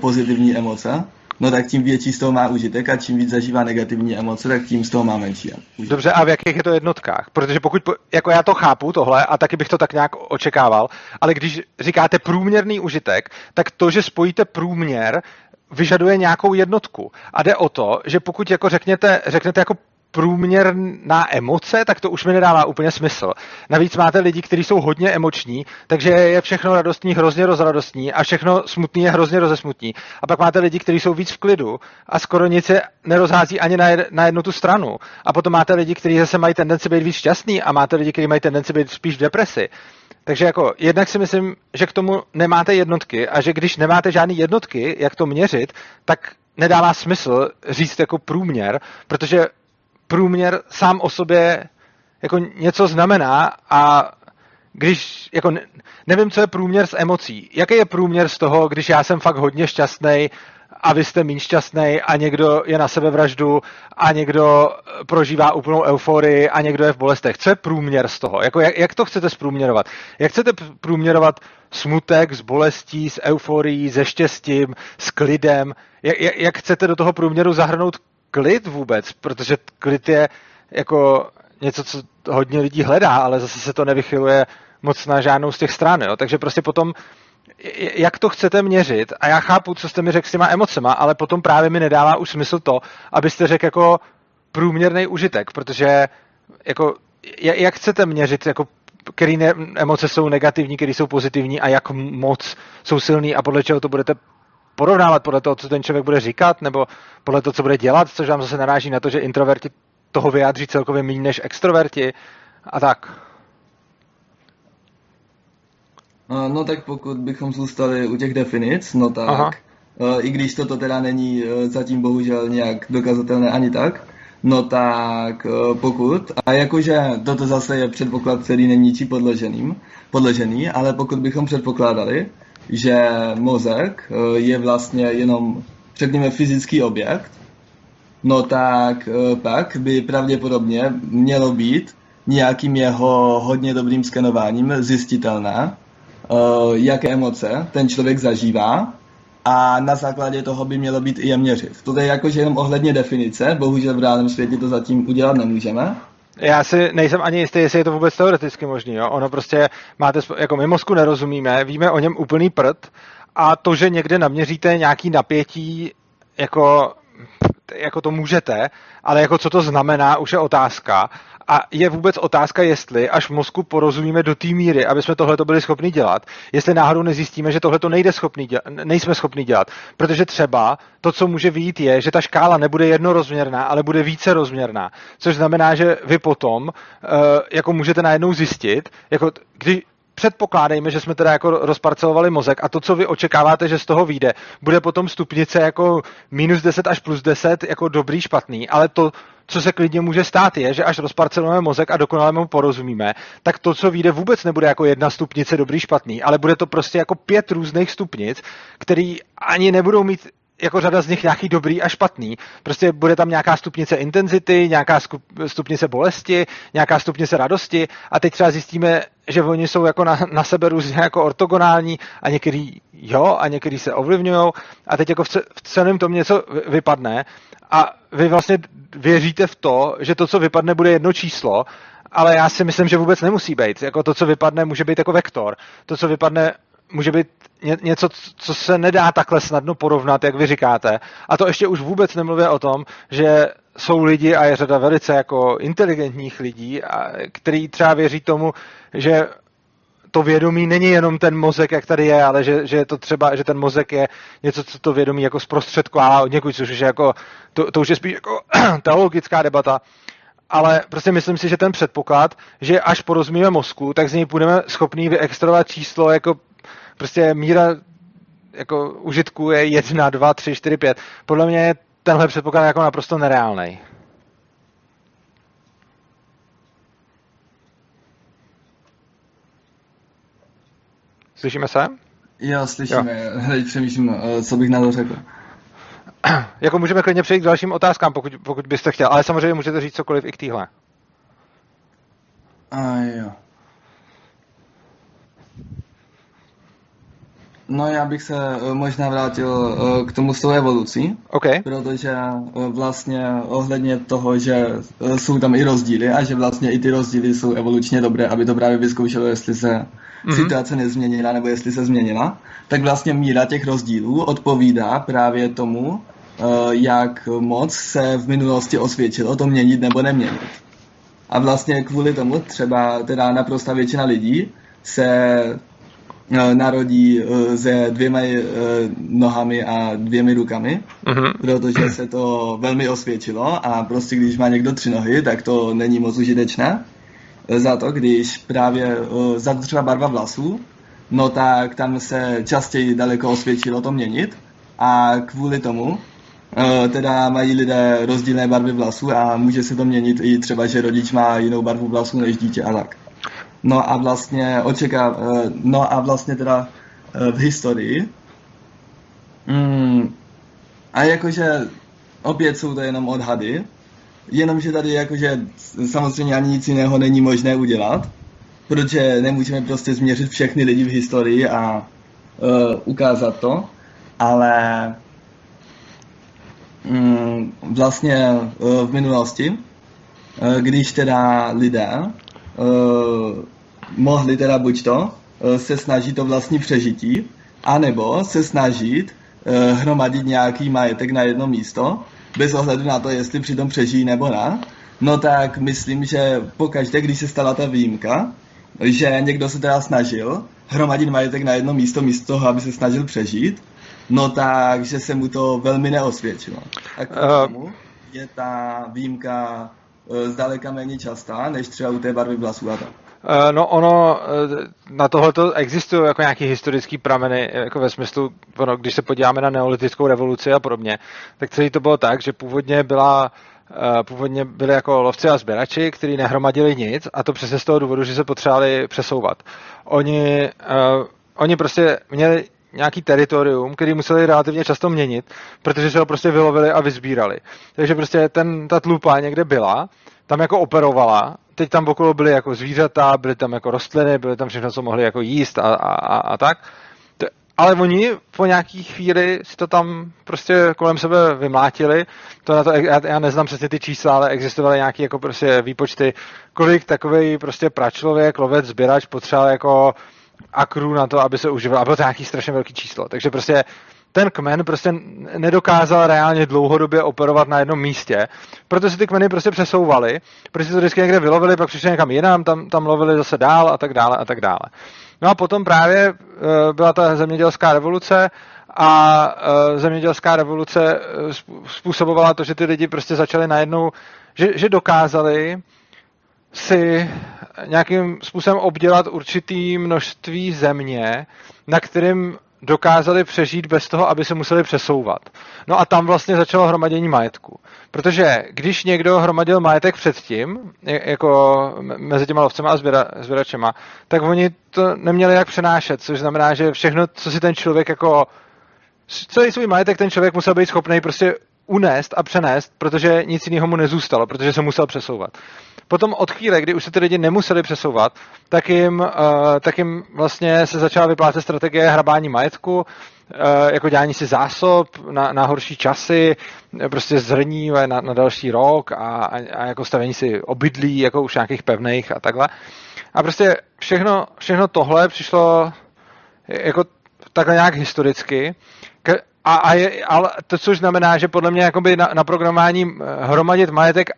pozitivní emoce, no tak tím větší z toho má užitek a čím víc zažívá negativní emoce, tak tím z toho má menší užitek. Dobře, a v jakých je to jednotkách? Protože pokud, jako já to chápu tohle a taky bych to tak nějak očekával, ale když říkáte průměrný užitek, tak to, že spojíte průměr, vyžaduje nějakou jednotku. A jde o to, že pokud jako řekněte, řeknete jako průměrná emoce, tak to už mi nedává úplně smysl. Navíc máte lidi, kteří jsou hodně emoční, takže je všechno radostní hrozně rozradostní a všechno smutný je hrozně rozesmutní. A pak máte lidi, kteří jsou víc v klidu a skoro nic se nerozhází ani na, jed, na jednu tu stranu. A potom máte lidi, kteří zase mají tendenci být víc šťastní a máte lidi, kteří mají tendenci být spíš v depresi. Takže jako jednak si myslím, že k tomu nemáte jednotky a že když nemáte žádné jednotky, jak to měřit, tak nedává smysl říct jako průměr, protože průměr sám o sobě jako něco znamená a když, jako nevím, co je průměr s emocí. Jaký je průměr z toho, když já jsem fakt hodně šťastný a vy jste méně šťastný a někdo je na sebevraždu a někdo prožívá úplnou euforii a někdo je v bolestech. Co je průměr z toho? Jako jak, jak to chcete zprůměrovat? Jak chcete průměrovat smutek s bolestí, s euforií, se štěstím, s klidem? Jak, jak, jak chcete do toho průměru zahrnout klid vůbec? Protože klid je jako něco, co hodně lidí hledá, ale zase se to nevychyluje moc na žádnou z těch stran. Jo? Takže prostě potom jak to chcete měřit, a já chápu, co jste mi řekl s těma emocema, ale potom právě mi nedává už smysl to, abyste řekl jako průměrný užitek, protože jako, jak chcete měřit, jako který ne, emoce jsou negativní, který jsou pozitivní a jak moc jsou silný a podle čeho to budete porovnávat, podle toho, co ten člověk bude říkat, nebo podle toho, co bude dělat, což vám zase naráží na to, že introverti toho vyjádří celkově méně než extroverti a tak. No tak pokud bychom zůstali u těch definic, no tak Aha. i když toto teda není e, zatím bohužel nějak dokazatelné ani tak, no tak e, pokud, a jakože toto zase je předpoklad, který není ničí podloženým, podložený, ale pokud bychom předpokládali, že mozek e, je vlastně jenom, řekněme, fyzický objekt, no tak pak by pravděpodobně mělo být nějakým jeho hodně dobrým skenováním zjistitelné, uh, jaké emoce ten člověk zažívá a na základě toho by mělo být i je měřit. To je jakože jenom ohledně definice, bohužel v reálném světě to zatím udělat nemůžeme. Já si nejsem ani jistý, jestli je to vůbec teoreticky možný. Jo? Ono prostě máte, jako my mozku nerozumíme, víme o něm úplný prd a to, že někde naměříte nějaký napětí, jako, jako to můžete, ale jako co to znamená, už je otázka. A je vůbec otázka, jestli až v mozku porozumíme do té míry, aby jsme tohle byli schopni dělat, jestli náhodou nezjistíme, že tohle to nejde schopný dělat, nejsme schopni dělat. Protože třeba to, co může vyjít, je, že ta škála nebude jednorozměrná, ale bude více rozměrná. Což znamená, že vy potom uh, jako můžete najednou zjistit, jako když, předpokládejme, že jsme teda jako rozparcelovali mozek a to, co vy očekáváte, že z toho vyjde, bude potom stupnice jako minus 10 až plus 10 jako dobrý, špatný, ale to, co se klidně může stát, je, že až rozparcelujeme mozek a dokonale mu porozumíme, tak to, co vyjde, vůbec nebude jako jedna stupnice dobrý, špatný, ale bude to prostě jako pět různých stupnic, který ani nebudou mít jako řada z nich nějaký dobrý a špatný. Prostě bude tam nějaká stupnice intenzity, nějaká stupnice bolesti, nějaká stupnice radosti a teď třeba zjistíme, že oni jsou jako na, na sebe různě jako ortogonální a některý jo a některý se ovlivňují a teď jako v, celém tom něco vypadne a vy vlastně věříte v to, že to, co vypadne, bude jedno číslo, ale já si myslím, že vůbec nemusí být. Jako to, co vypadne, může být jako vektor. To, co vypadne, může být něco, co se nedá takhle snadno porovnat, jak vy říkáte. A to ještě už vůbec nemluvě o tom, že jsou lidi a je řada velice jako inteligentních lidí, a, který třeba věří tomu, že to vědomí není jenom ten mozek, jak tady je, ale že, že to třeba, že ten mozek je něco, co to vědomí jako zprostředková od někud, což je jako, to, to už je spíš jako teologická debata. Ale prostě myslím si, že ten předpoklad, že až porozumíme mozku, tak z něj budeme schopný vyextrovat číslo jako prostě míra jako užitku je 1, 2, 3, 4, 5. Podle mě je tenhle předpoklad jako naprosto nereálný. Slyšíme se? Jo, slyšíme. Jo. přemýšlím, eh, co bych na to řekl. jako můžeme klidně přejít k dalším otázkám, pokud, pokud byste chtěl, ale samozřejmě můžete říct cokoliv i k téhle. A jo. No já bych se eh, možná vrátil eh, k tomu s tou evolucí, okay. protože vlastně ohledně toho, že jsou tam i rozdíly a že vlastně i ty rozdíly jsou evolučně dobré, aby to právě vyzkoušelo, jestli se mm-hmm. situace nezměnila nebo jestli se změnila, tak vlastně míra těch rozdílů odpovídá právě tomu, jak moc se v minulosti osvědčilo to měnit nebo neměnit. A vlastně kvůli tomu třeba teda naprosta většina lidí se narodí se dvěma nohami a dvěmi rukami, uh-huh. protože se to velmi osvědčilo a prostě když má někdo tři nohy, tak to není moc užitečné. Za to, když právě za to třeba barva vlasů, no tak tam se častěji daleko osvědčilo to měnit a kvůli tomu teda mají lidé rozdílné barvy vlasů a může se to měnit i třeba, že rodič má jinou barvu vlasů než dítě a tak. No a vlastně očeká, no a vlastně teda v historii mm, a jakože opět jsou to jenom odhady, jenomže tady jakože samozřejmě ani nic jiného není možné udělat, protože nemůžeme prostě změřit všechny lidi v historii a uh, ukázat to, ale vlastně uh, v minulosti, uh, když teda lidé uh, mohli teda buď to se snažit o vlastní přežití, anebo se snažit hromadit nějaký majetek na jedno místo, bez ohledu na to, jestli přitom přežijí nebo ne, no tak myslím, že pokaždé, když se stala ta výjimka, že někdo se teda snažil hromadit majetek na jedno místo, místo toho, aby se snažil přežít, no tak, že se mu to velmi neosvědčilo. Tak uh... tomu je ta výjimka uh, zdaleka méně častá, než třeba u té barvy vlasů a tak. Uh, no ono, na tohle existují jako nějaký historický prameny, jako ve smyslu, ono, když se podíváme na neolitickou revoluci a podobně, tak celý to bylo tak, že původně byla Eh, původně byli jako lovci a sběrači, kteří nehromadili nic a to přesně z toho důvodu, že se potřebovali přesouvat. Oni, uh, oni prostě měli nějaký teritorium, který museli relativně často měnit, protože se ho prostě vylovili a vyzbírali. Takže prostě ten, ta tlupa někde byla, tam jako operovala, teď tam okolo byly jako zvířata, byly tam jako rostliny, byly tam všechno, co mohli jako jíst a, a, a, a tak ale oni po nějaký chvíli si to tam prostě kolem sebe vymlátili. To na to, já, neznám přesně ty čísla, ale existovaly nějaké jako prostě výpočty, kolik takový prostě pračlověk, lovec, sběrač potřeboval jako akrů na to, aby se uživil. A bylo to nějaký strašně velký číslo. Takže prostě ten kmen prostě nedokázal reálně dlouhodobě operovat na jednom místě, proto si ty kmeny prostě přesouvaly, protože to vždycky někde vylovili, pak přišli někam jinam, tam, tam lovili zase dál a tak dále a tak dále. No a potom právě eh, byla ta zemědělská revoluce a eh, zemědělská revoluce eh, způsobovala to, že ty lidi prostě začali najednou, že, že dokázali si nějakým způsobem obdělat určitý množství země, na kterým dokázali přežít bez toho, aby se museli přesouvat. No a tam vlastně začalo hromadění majetku. Protože když někdo hromadil majetek předtím, jako mezi těma lovcema a zběračema, tak oni to neměli jak přenášet, což znamená, že všechno, co si ten člověk jako celý svůj majetek ten člověk musel být schopný prostě unést a přenést, protože nic jiného mu nezůstalo, protože se musel přesouvat. Potom od chvíle, kdy už se ty lidi nemuseli přesouvat, tak jim, uh, tak jim vlastně se začala vyplácet strategie hrabání majetku, uh, jako dělání si zásob na, na horší časy, prostě zrní na, na další rok a, a, a jako stavení si obydlí, jako už nějakých pevných a takhle. A prostě všechno, všechno tohle přišlo jako takhle nějak historicky. A, a je, ale to, což znamená, že podle mě jakoby na, na programování hromadit majetek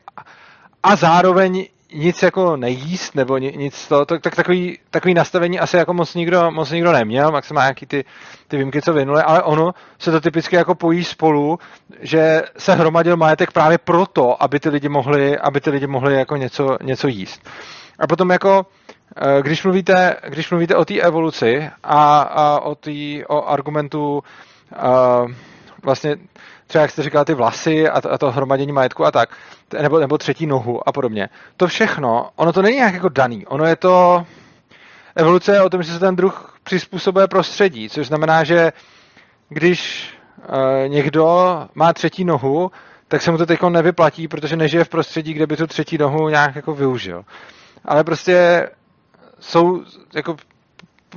a zároveň nic jako nejíst, nebo nic to, tak, tak takový, takový nastavení asi jako moc nikdo, moc nikdo neměl, maximálně nějaký ty, ty výjimky, co vynuli, ale ono se to typicky jako pojí spolu, že se hromadil majetek právě proto, aby ty lidi mohli, aby ty lidi mohli jako něco, něco jíst. A potom jako, eh, když mluvíte, když mluvíte o té evoluci a, a o, tý, o argumentu a, eh, vlastně třeba jak jste říkal, ty vlasy a to, a to hromadění majetku a tak, nebo, nebo třetí nohu a podobně. To všechno, ono to není nějak jako daný, ono je to, evoluce je o tom, že se ten druh přizpůsobuje prostředí, což znamená, že když e, někdo má třetí nohu, tak se mu to teď nevyplatí, protože nežije v prostředí, kde by tu třetí nohu nějak jako využil. Ale prostě jsou, jako,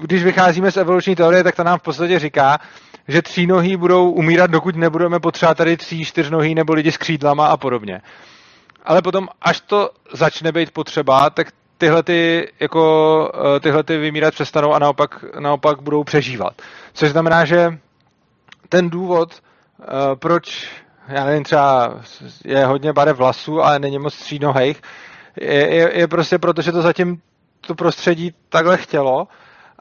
když vycházíme z evoluční teorie, tak to nám v podstatě říká, že tří nohy budou umírat, dokud nebudeme potřebovat tady tří, čtyřnohý nebo lidi s křídlama a podobně. Ale potom, až to začne být potřeba, tak tyhle, ty, jako, eh, tyhle ty vymírat přestanou a naopak, naopak budou přežívat. Což znamená, že ten důvod, eh, proč já nevím, třeba je hodně barev vlasů, ale není moc střídnohejch, je, je, je prostě proto, že to zatím to prostředí takhle chtělo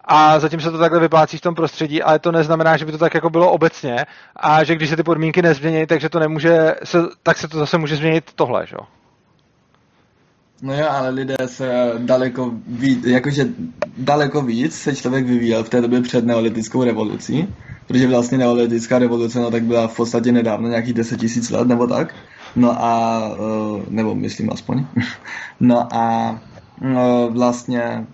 a zatím se to takhle vyplácí v tom prostředí, ale to neznamená, že by to tak jako bylo obecně a že když se ty podmínky nezmění, takže to nemůže, se, tak se to zase může změnit tohle, že? No jo, ale lidé se daleko víc, jakože daleko víc se člověk vyvíjel v té době před neolitickou revolucí, protože vlastně neolitická revoluce, no tak byla v podstatě nedávno, nějakých 10 tisíc let nebo tak. No a, eh, nebo myslím aspoň. No a no, vlastně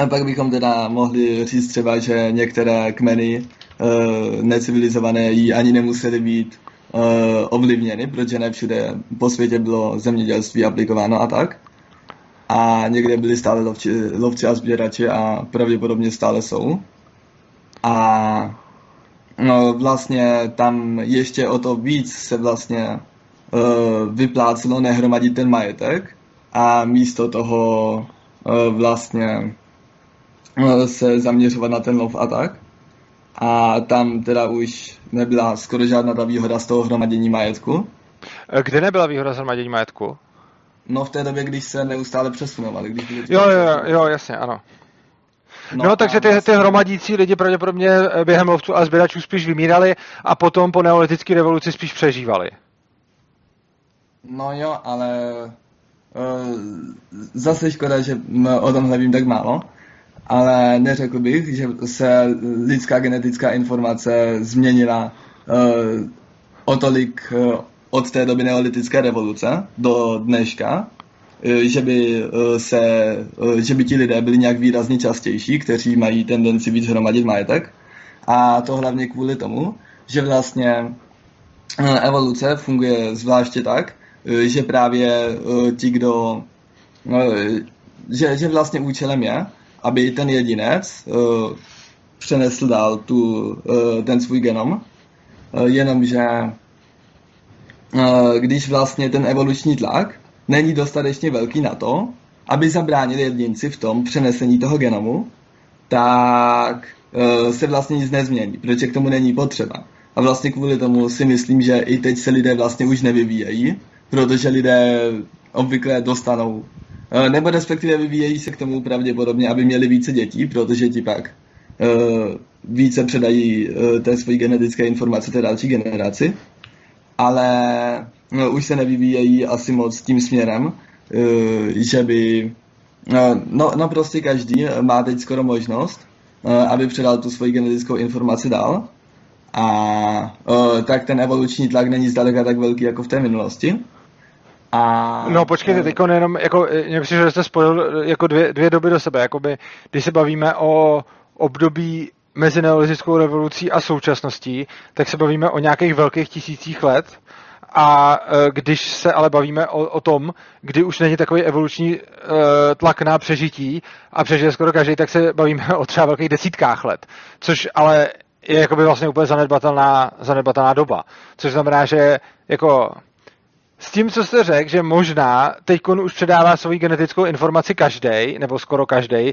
a pak bychom teda mohli říct třeba, že některé kmeny uh, necivilizované jí ani nemusely být uh, ovlivněny, protože ne všude po světě bylo zemědělství aplikováno a tak. A někde byli stále lovči, lovci a sběrači a pravděpodobně stále jsou. A no, vlastně tam ještě o to víc se vlastně uh, vyplácelo nehromadit ten majetek a místo toho vlastně se zaměřovat na ten lov a tak. A tam teda už nebyla skoro žádná ta výhoda z toho hromadění majetku. Kde nebyla výhoda z hromadění majetku? No v té době, když se neustále přesunovali. Když byli jo, jo, jo, jasně, ano. No, no takže ty, vlastně... ty hromadící lidi pravděpodobně eh, během lovců a sběračů spíš vymírali a potom po neolitické revoluci spíš přežívali. No jo, ale zase škoda, že o tomhle vím tak málo, ale neřekl bych, že se lidská genetická informace změnila uh, o tolik uh, od té doby neolitické revoluce do dneška, Eh, že by, se, že by ti lidé byli nějak výrazně častější, kteří mají tendenci víc hromadit majetek. A to hlavně kvůli tomu, že vlastně evoluce funguje zvláště tak, že právě ti, kdo... Že, že vlastně účelem je, aby ten jedinec přenesl dál tu, ten svůj genom, jenomže když vlastně ten evoluční tlak není dostatečně velký na to, aby zabránili jedinci v tom přenesení toho genomu, tak uh, se vlastně nic nezmění, protože k tomu není potřeba. A vlastně kvůli tomu si myslím, že i teď se lidé vlastně už nevyvíjejí, protože lidé obvykle dostanou, uh, nebo respektive vyvíjejí se k tomu pravděpodobně, aby měli více dětí, protože ti pak uh, více předají uh, té své genetické informace té další generaci. Ale no, už se nevyvíjejí asi moc tím směrem, eh, že by eh, No, no prostě každý má teď skoro možnost, eh, aby předal tu svoji genetickou informaci dál. A tak ten evoluční tlak není zdaleka tak velký jako v té minulosti. A, no počkejte, teď jenom, jako, mě přijde, že jste spojil jako dvě, dvě doby do sebe, jakoby, když se bavíme o období mezi neolitickou revolucí a současností, tak se bavíme o nějakých velkých tisících let a když se ale bavíme o, o tom, kdy už není takový evoluční uh, tlak na přežití a přežije skoro každý, tak se bavíme o třeba velkých desítkách let. Což ale je jakoby vlastně úplně zanedbatelná, zanedbatelná doba. Což znamená, že jako s tím, co jste řekl, že možná teď už předává svou genetickou informaci každý, nebo skoro každý,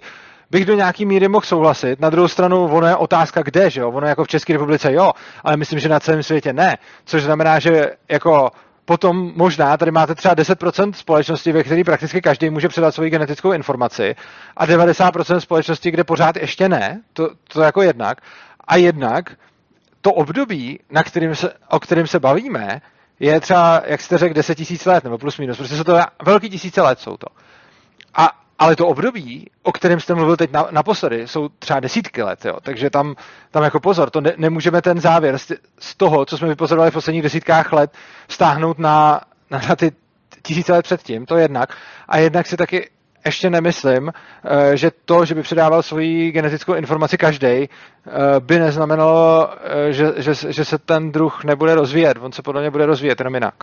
bych do nějaký míry mohl souhlasit. Na druhou stranu, ono je otázka, kde, že jo? Ono jako v České republice, jo, ale myslím, že na celém světě ne. Což znamená, že jako potom možná tady máte třeba 10% společnosti, ve které prakticky každý může předat svoji genetickou informaci a 90% společnosti, kde pořád ještě ne, to, to jako jednak. A jednak to období, na kterým se, o kterém se bavíme, je třeba, jak jste řekl, 10 tisíc let, nebo plus minus, protože jsou to velký tisíce let jsou to. A ale to období, o kterém jste mluvil teď na, naposledy, jsou třeba desítky let, jo. takže tam, tam jako pozor, to ne, nemůžeme ten závěr z, z toho, co jsme vypozorovali v posledních desítkách let, stáhnout na, na, na ty tisíce let předtím, to jednak. A jednak si taky ještě nemyslím, eh, že to, že by předával svoji genetickou informaci každý, eh, by neznamenalo, eh, že, že, že se ten druh nebude rozvíjet. On se podle mě bude rozvíjet jenom jinak.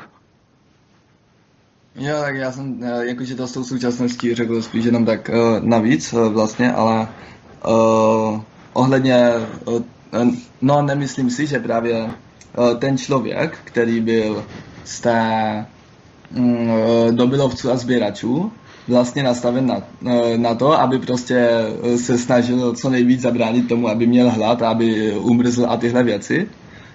Jo, tak já jsem, jakože to s tou současností řekl spíš jenom tak navíc vlastně, ale uh, ohledně, uh, no nemyslím si, že právě uh, ten člověk, který byl z té um, dobylovců a sběračů, vlastně nastaven na, na to, aby prostě se snažil co nejvíc zabránit tomu, aby měl hlad a aby umrzl a tyhle věci.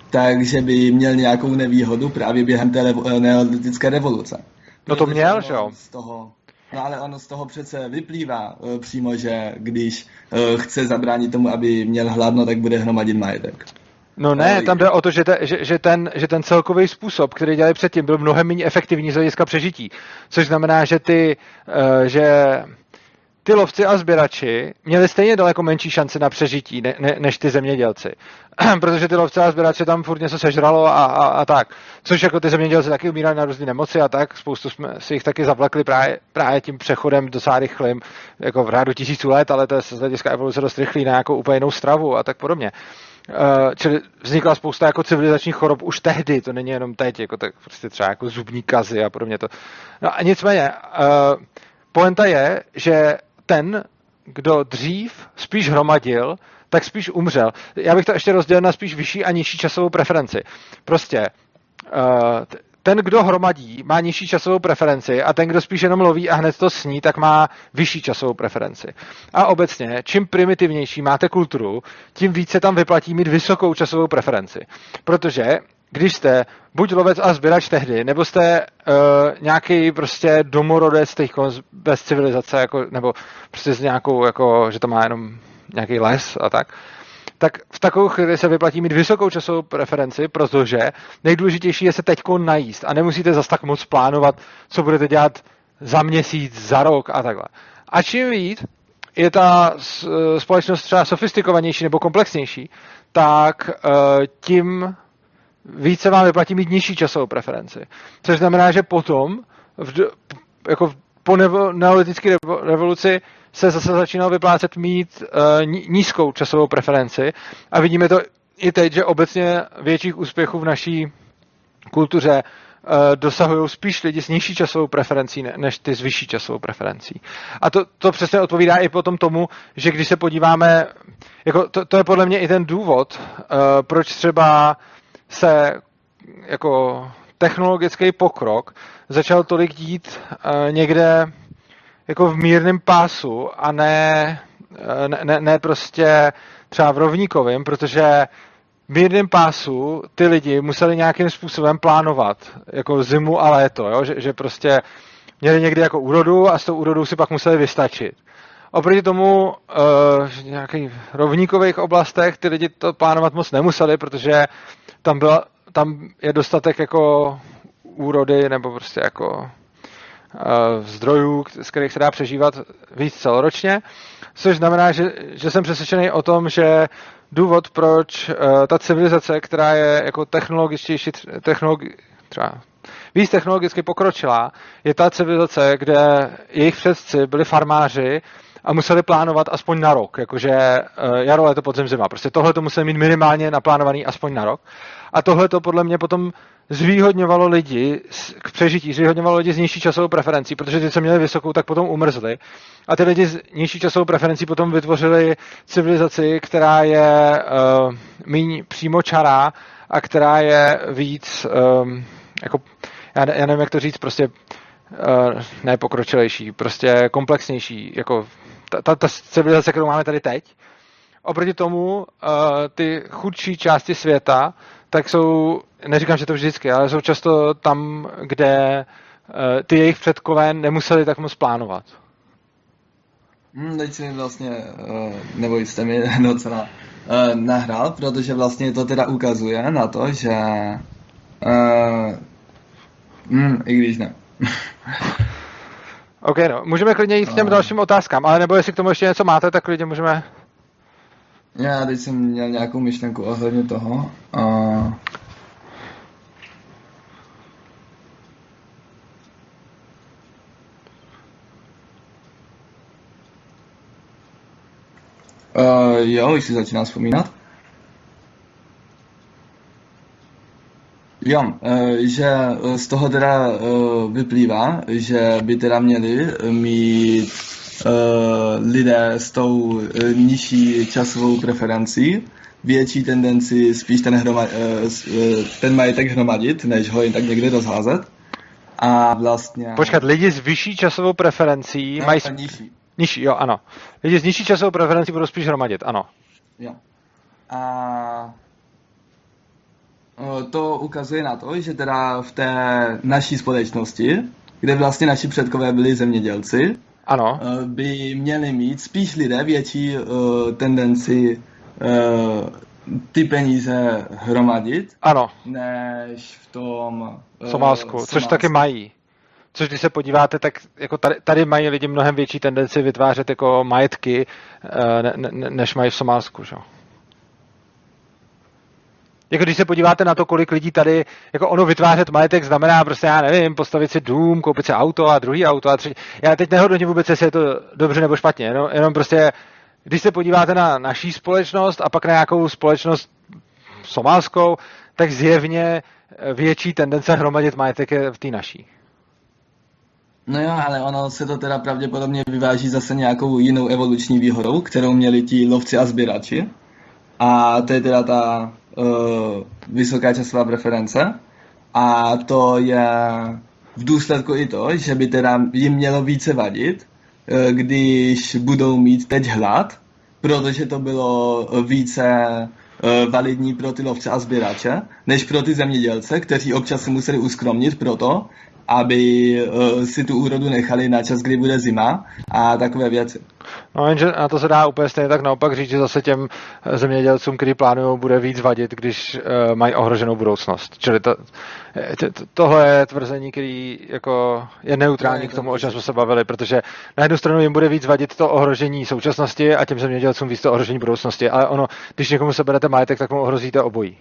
takže by měl nějakou nevýhodu právě během té neolitické revoluce. No to měl, že jo? Z toho, No ale ono z toho přece vyplývá přímo, že když chce zabránit tomu, aby měl hladno, tak bude hromadit majetek. No ne, tam jde o to, že, te, že, že, ten, že ten celkový způsob, který dělali předtím, byl mnohem méně efektivní z hlediska přežití. Což znamená, že ty, uh, že ty lovci a sběrači měli stejně daleko menší šanci na přežití ne, ne, než ty zemědělci. Protože ty lovci a sběrači tam furt něco sežralo a, a, a tak. Což jako ty zemědělci taky umírali na různé nemoci a tak. Spoustu jsme si jich taky zavlekli právě, právě tím přechodem docela rychlým, jako v rádu tisíců let, ale to je z hlediska evoluce dost rychlý na nějakou úplně jinou stravu a tak podobně. Uh, čili vznikla spousta jako civilizačních chorob už tehdy, to není jenom teď, jako tak prostě třeba jako zubní kazy a podobně to. No a nicméně, uh, poenta je, že ten, kdo dřív spíš hromadil, tak spíš umřel. Já bych to ještě rozdělil na spíš vyšší a nižší časovou preferenci. Prostě uh, ten, kdo hromadí, má nižší časovou preferenci a ten, kdo spíš jenom loví a hned to sní, tak má vyšší časovou preferenci. A obecně, čím primitivnější máte kulturu, tím více tam vyplatí mít vysokou časovou preferenci. Protože když jste buď lovec a sběrač tehdy, nebo jste uh, nějaký prostě domorodec teď bez civilizace, jako, nebo prostě s nějakou, jako, že to má jenom nějaký les a tak, tak v takovou chvíli se vyplatí mít vysokou časovou preferenci, protože nejdůležitější je se teď najíst a nemusíte zas tak moc plánovat, co budete dělat za měsíc, za rok a takhle. A čím víc je ta společnost třeba sofistikovanější nebo komplexnější, tak uh, tím více vám vyplatí mít nižší časovou preferenci. Což znamená, že potom, v, jako po neolitické revoluci, se zase začínalo vyplácet mít uh, nízkou časovou preferenci a vidíme to i teď, že obecně větších úspěchů v naší kultuře uh, dosahují spíš lidi s nižší časovou preferencí než ty s vyšší časovou preferencí. A to, to přesně odpovídá i potom tomu, že když se podíváme, jako to, to je podle mě i ten důvod, uh, proč třeba se jako technologický pokrok začal tolik dít někde jako v mírném pásu a ne, ne, ne, ne prostě třeba v rovníkovém, protože v mírném pásu ty lidi museli nějakým způsobem plánovat, jako zimu a léto, jo? Že, že prostě měli někdy jako úrodu a s tou úrodou si pak museli vystačit. Oproti tomu uh, v nějakých rovníkových oblastech ty lidi to plánovat moc nemuseli, protože tam, byla, tam je dostatek jako úrody nebo prostě jako zdrojů, z kterých se dá přežívat víc celoročně, což znamená, že, že jsem přesvědčený o tom, že důvod, proč uh, ta civilizace, která je jako technologičtější, technologi, třeba víc technologicky pokročilá, je ta civilizace, kde jejich předci byli farmáři a museli plánovat aspoň na rok, jakože uh, jaro, léto, podzim, zima. Prostě tohle to museli mít minimálně naplánovaný aspoň na rok. A tohle to podle mě potom zvýhodňovalo lidi k přežití, zvýhodňovalo lidi s nižší časovou preferencí, protože ty, co měli vysokou, tak potom umrzli. A ty lidi s nižší časovou preferencí potom vytvořili civilizaci, která je uh, méně přímočará a která je víc, um, jako, já, já nevím, jak to říct, prostě uh, ne pokročilejší, prostě komplexnější, jako ta, ta, ta civilizace, kterou máme tady teď. Oproti tomu uh, ty chudší části světa tak jsou, neříkám, že to vždycky, ale jsou často tam, kde uh, ty jejich předkové nemuseli tak moc plánovat. Hmm, teď si vlastně, uh, nebo jste mi docela uh, nahrál, protože vlastně to teda ukazuje na to, že uh, mm, i když ne. OK, no, můžeme klidně jít k těm dalším otázkám, ale nebo jestli k tomu ještě něco máte, tak klidně můžeme já teď jsem měl nějakou myšlenku ohledně toho. A... Uh, jo, už si začíná vzpomínat. Jo, že z toho teda vyplývá, že by teda měli mít lidé s tou uh, nižší časovou preferencí větší tendenci spíš ten, hroma, uh, ten majetek hromadit, než ho jen tak někde rozházet. A vlastně... Počkat, lidi s vyšší časovou preferencí ne, mají... Nižší. Nižší, jo, ano. Lidi s nižší časovou preferencí budou spíš hromadit, ano. Jo. A to ukazuje na to, že teda v té naší společnosti, kde vlastně naši předkové byli zemědělci, ano. by měli mít spíš lidé větší uh, tendenci uh, ty peníze hromadit, ano. než v tom uh, Somálsku, což taky mají. Což když se podíváte, tak jako tady, tady mají lidi mnohem větší tendenci vytvářet jako majetky, ne, ne, než mají v Somálsku. Že? Jako když se podíváte na to, kolik lidí tady, jako ono vytvářet majetek znamená prostě, já nevím, postavit si dům, koupit si auto a druhý auto a třetí. Já teď nehodnotím vůbec, jestli je to dobře nebo špatně, jenom, jenom prostě, když se podíváte na naší společnost a pak na nějakou společnost somálskou, tak zjevně větší tendence hromadit majetek je v té naší. No jo, ale ono se to teda pravděpodobně vyváží zase nějakou jinou evoluční výhodou, kterou měli ti lovci a sběrači. A to je teda ta vysoká časová preference. A to je v důsledku i to, že by teda jim mělo více vadit, uh, když budou mít teď hlad, protože to bylo více uh, validní pro ty lovce a sběrače, než pro ty zemědělce, kteří občas se museli uskromnit proto, aby uh, si tu úrodu nechali na čas, kdy bude zima a takové věci. No jenže na to se dá úplně stejně tak naopak říct, že zase těm zemědělcům, kteří plánují, bude víc vadit, když uh, mají ohroženou budoucnost. Čili to, to, tohle je tvrzení, který jako je neutrální k tomu, o čem jsme se bavili, protože na jednu stranu jim bude víc vadit to ohrožení současnosti a těm zemědělcům víc to ohrožení budoucnosti, ale ono, když někomu seberete majetek, tak mu ohrozíte obojí.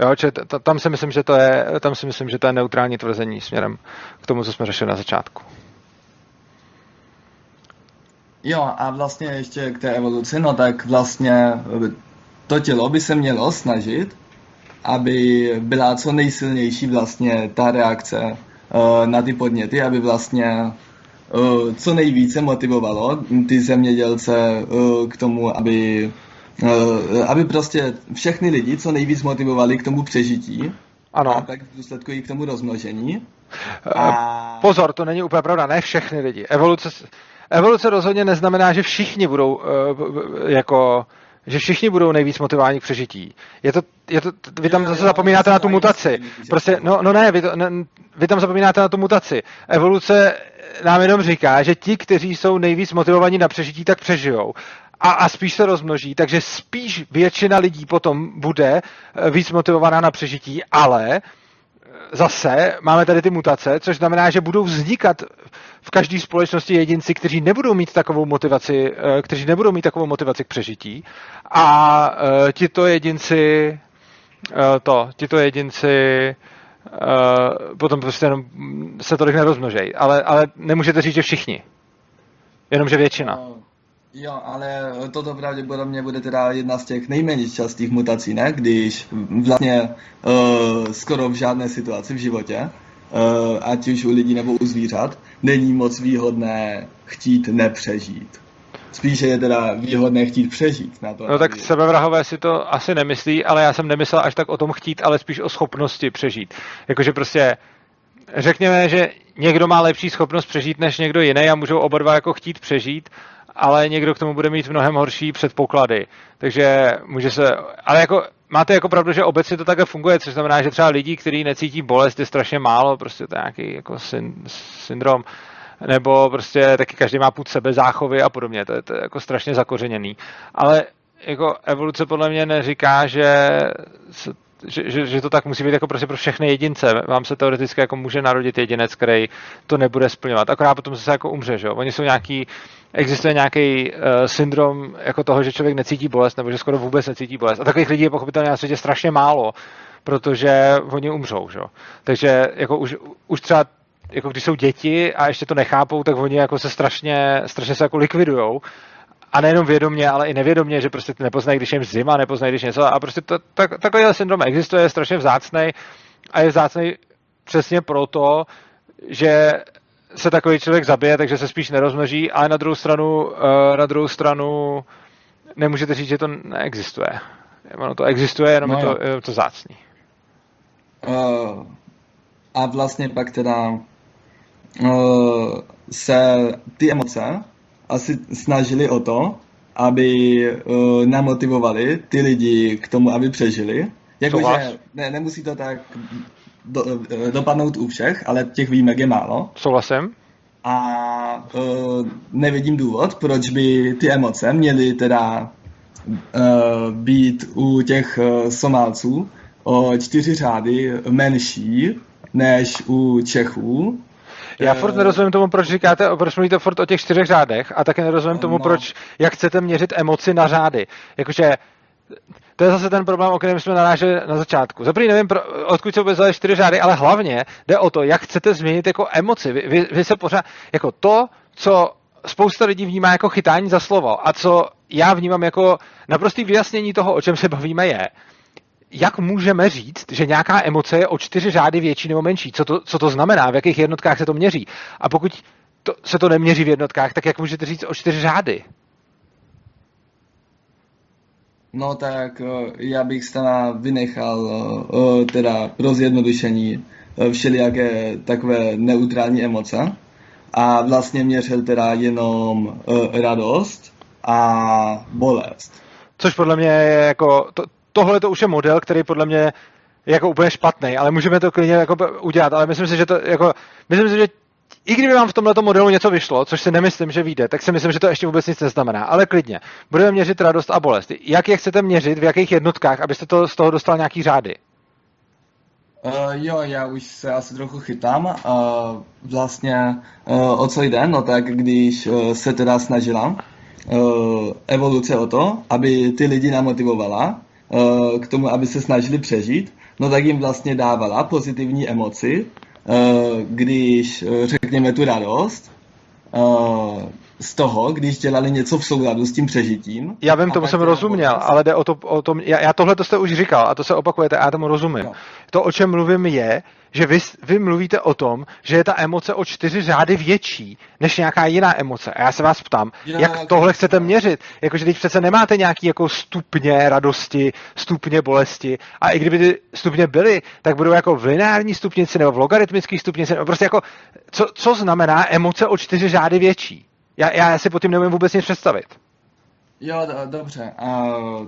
Jo, či t- tam si myslím, že to je, tam si myslím, že to je neutrální tvrzení směrem k tomu, co jsme řešili na začátku. Jo, a vlastně ještě k té evoluci, no tak vlastně to tělo by se mělo snažit, aby byla co nejsilnější vlastně ta reakce uh, na ty podněty, aby vlastně uh, co nejvíce motivovalo ty zemědělce uh, k tomu, aby Eh, aby prostě všechny lidi co nejvíc motivovali k tomu přežití. Ano. A pak v důsledku i k tomu rozmnožení. Eh, a... Pozor, to není úplně pravda, ne všechny lidi. Evoluce, evoluce rozhodně neznamená, že všichni budou uh, jako že všichni budou nejvíc motivováni k přežití. Je to, je to, vy tam zase zapomínáte na tu mutaci. Prostě, no, no ne, vy, to, ne, vy tam zapomínáte na tu mutaci. Evoluce nám jenom říká, že ti, kteří jsou nejvíc motivovaní na přežití, tak přežijou a, a spíš se rozmnoží, takže spíš většina lidí potom bude eh, víc motivovaná na přežití, ale eh, zase máme tady ty mutace, což znamená, že budou vznikat v každé společnosti jedinci, kteří nebudou mít takovou motivaci, eh, kteří nebudou mít takovou motivaci k přežití a tito jedinci to, tito jedinci potom prostě jenom se tolik nerozmnožejí, ale, ale nemůžete říct, že všichni, jenomže většina. No. Jo, ale toto pravděpodobně bude teda jedna z těch nejméně častých mutací, ne? Když vlastně uh, skoro v žádné situaci v životě, uh, ať už u lidí nebo u zvířat, není moc výhodné chtít nepřežít. Spíše je teda výhodné chtít přežít na to. No tak sebevrahové si to asi nemyslí, ale já jsem nemyslel až tak o tom chtít, ale spíš o schopnosti přežít. Jakože prostě řekněme, že někdo má lepší schopnost přežít než někdo jiný a můžou oba dva jako chtít přežít, ale někdo k tomu bude mít mnohem horší předpoklady. Takže může se, ale jako máte jako pravdu, že obecně to takhle funguje, což znamená, že třeba lidí, kteří necítí bolest, je strašně málo, prostě to je nějaký jako syn, syndrom, nebo prostě taky každý má půd sebe záchovy a podobně, to je, to je jako strašně zakořeněný. Ale jako evoluce podle mě neříká, že že, že, že to tak musí být jako prostě pro všechny jedince. Vám se teoreticky jako může narodit jedinec, který to nebude splňovat. Akorát potom se jako umře, že jo? Oni jsou nějaký, existuje nějaký uh, syndrom jako toho, že člověk necítí bolest, nebo že skoro vůbec necítí bolest. A takových lidí je pochopitelně na světě strašně málo, protože oni umřou, že jo? Takže jako už, už třeba jako když jsou děti a ještě to nechápou, tak oni jako se strašně, strašně se jako likvidujou a nejenom vědomě, ale i nevědomě, že prostě nepoznají, když je jim zima, nepoznají, když něco. A prostě to, tak, takový syndrom existuje, je strašně vzácný a je vzácný přesně proto, že se takový člověk zabije, takže se spíš nerozmnoží, ale na druhou stranu, uh, na druhou stranu nemůžete říct, že to neexistuje. Ono to existuje, jenom no, je, to, je to zácný. Uh, a vlastně pak teda uh, se ty emoce asi snažili o to, aby uh, namotivovali ty lidi k tomu, aby přežili. Jakože ne, nemusí to tak do, dopadnout u všech, ale těch výjimek je málo. Souhlasím. A uh, nevidím důvod, proč by ty emoce měly teda uh, být u těch uh, Somálců o čtyři řády menší než u Čechů. Já furt nerozumím tomu, proč říkáte, proč mluvíte furt o těch čtyřech řádech a také nerozumím tomu, no. proč, jak chcete měřit emoci na řády. Jakože to je zase ten problém, o kterém jsme naráželi na začátku. Zaprý nevím, pro, odkud se vůbec vzali čtyři řády, ale hlavně jde o to, jak chcete změnit jako emoci. Vy, vy, vy se pořád, jako to, co spousta lidí vnímá jako chytání za slovo a co já vnímám jako naprostý vyjasnění toho, o čem se bavíme, je, jak můžeme říct, že nějaká emoce je o čtyři řády větší nebo menší? Co to, co to znamená? V jakých jednotkách se to měří? A pokud to, se to neměří v jednotkách, tak jak můžete říct o čtyři řády? No tak eh, já bych vynechal eh, eh, teda pro zjednodušení všelijaké takové neutrální emoce a vlastně měřil teda jenom radost a bolest. Což podle mě je jako, to, tohle to už je model, který podle mě je jako úplně špatný, ale můžeme to klidně jako udělat, ale myslím si, že to jako, myslím si, že i kdyby vám v tomto modelu něco vyšlo, což si nemyslím, že vyjde, tak si myslím, že to ještě vůbec nic neznamená. Ale klidně. Budeme měřit radost a bolest. Jak je chcete měřit, v jakých jednotkách, abyste to z toho dostal nějaký řády? Uh, jo, já už se asi trochu chytám. Uh, vlastně uh, o co jde? No tak když uh, se teda snažila uh, evoluce o to, aby ty lidi namotivovala k tomu, aby se snažili přežít, no tak jim vlastně dávala pozitivní emoci, Eh, když eh, řekněme tu radost eh, z toho, když dělali něco v souladu s tím přežitím. Já vím, tomu jsem rozuměl, ale jde o, to, o tom, já, já tohle to jste už říkal a to se opakujete já tomu rozumím. No. To, o čem mluvím, je, že vy, vy mluvíte o tom, že je ta emoce o čtyři řády větší než nějaká jiná emoce. A já se vás ptám, jiná jak tohle chcete měřit? Jakože teď přece nemáte nějaký jako stupně radosti, stupně bolesti a i kdyby ty stupně byly, tak budou jako v lineární stupnici nebo v logaritmický stupnici, nebo prostě jako, co, co znamená emoce o čtyři řády větší? Já, já si pod tím neumím vůbec nic představit. Jo, do, dobře. Uh,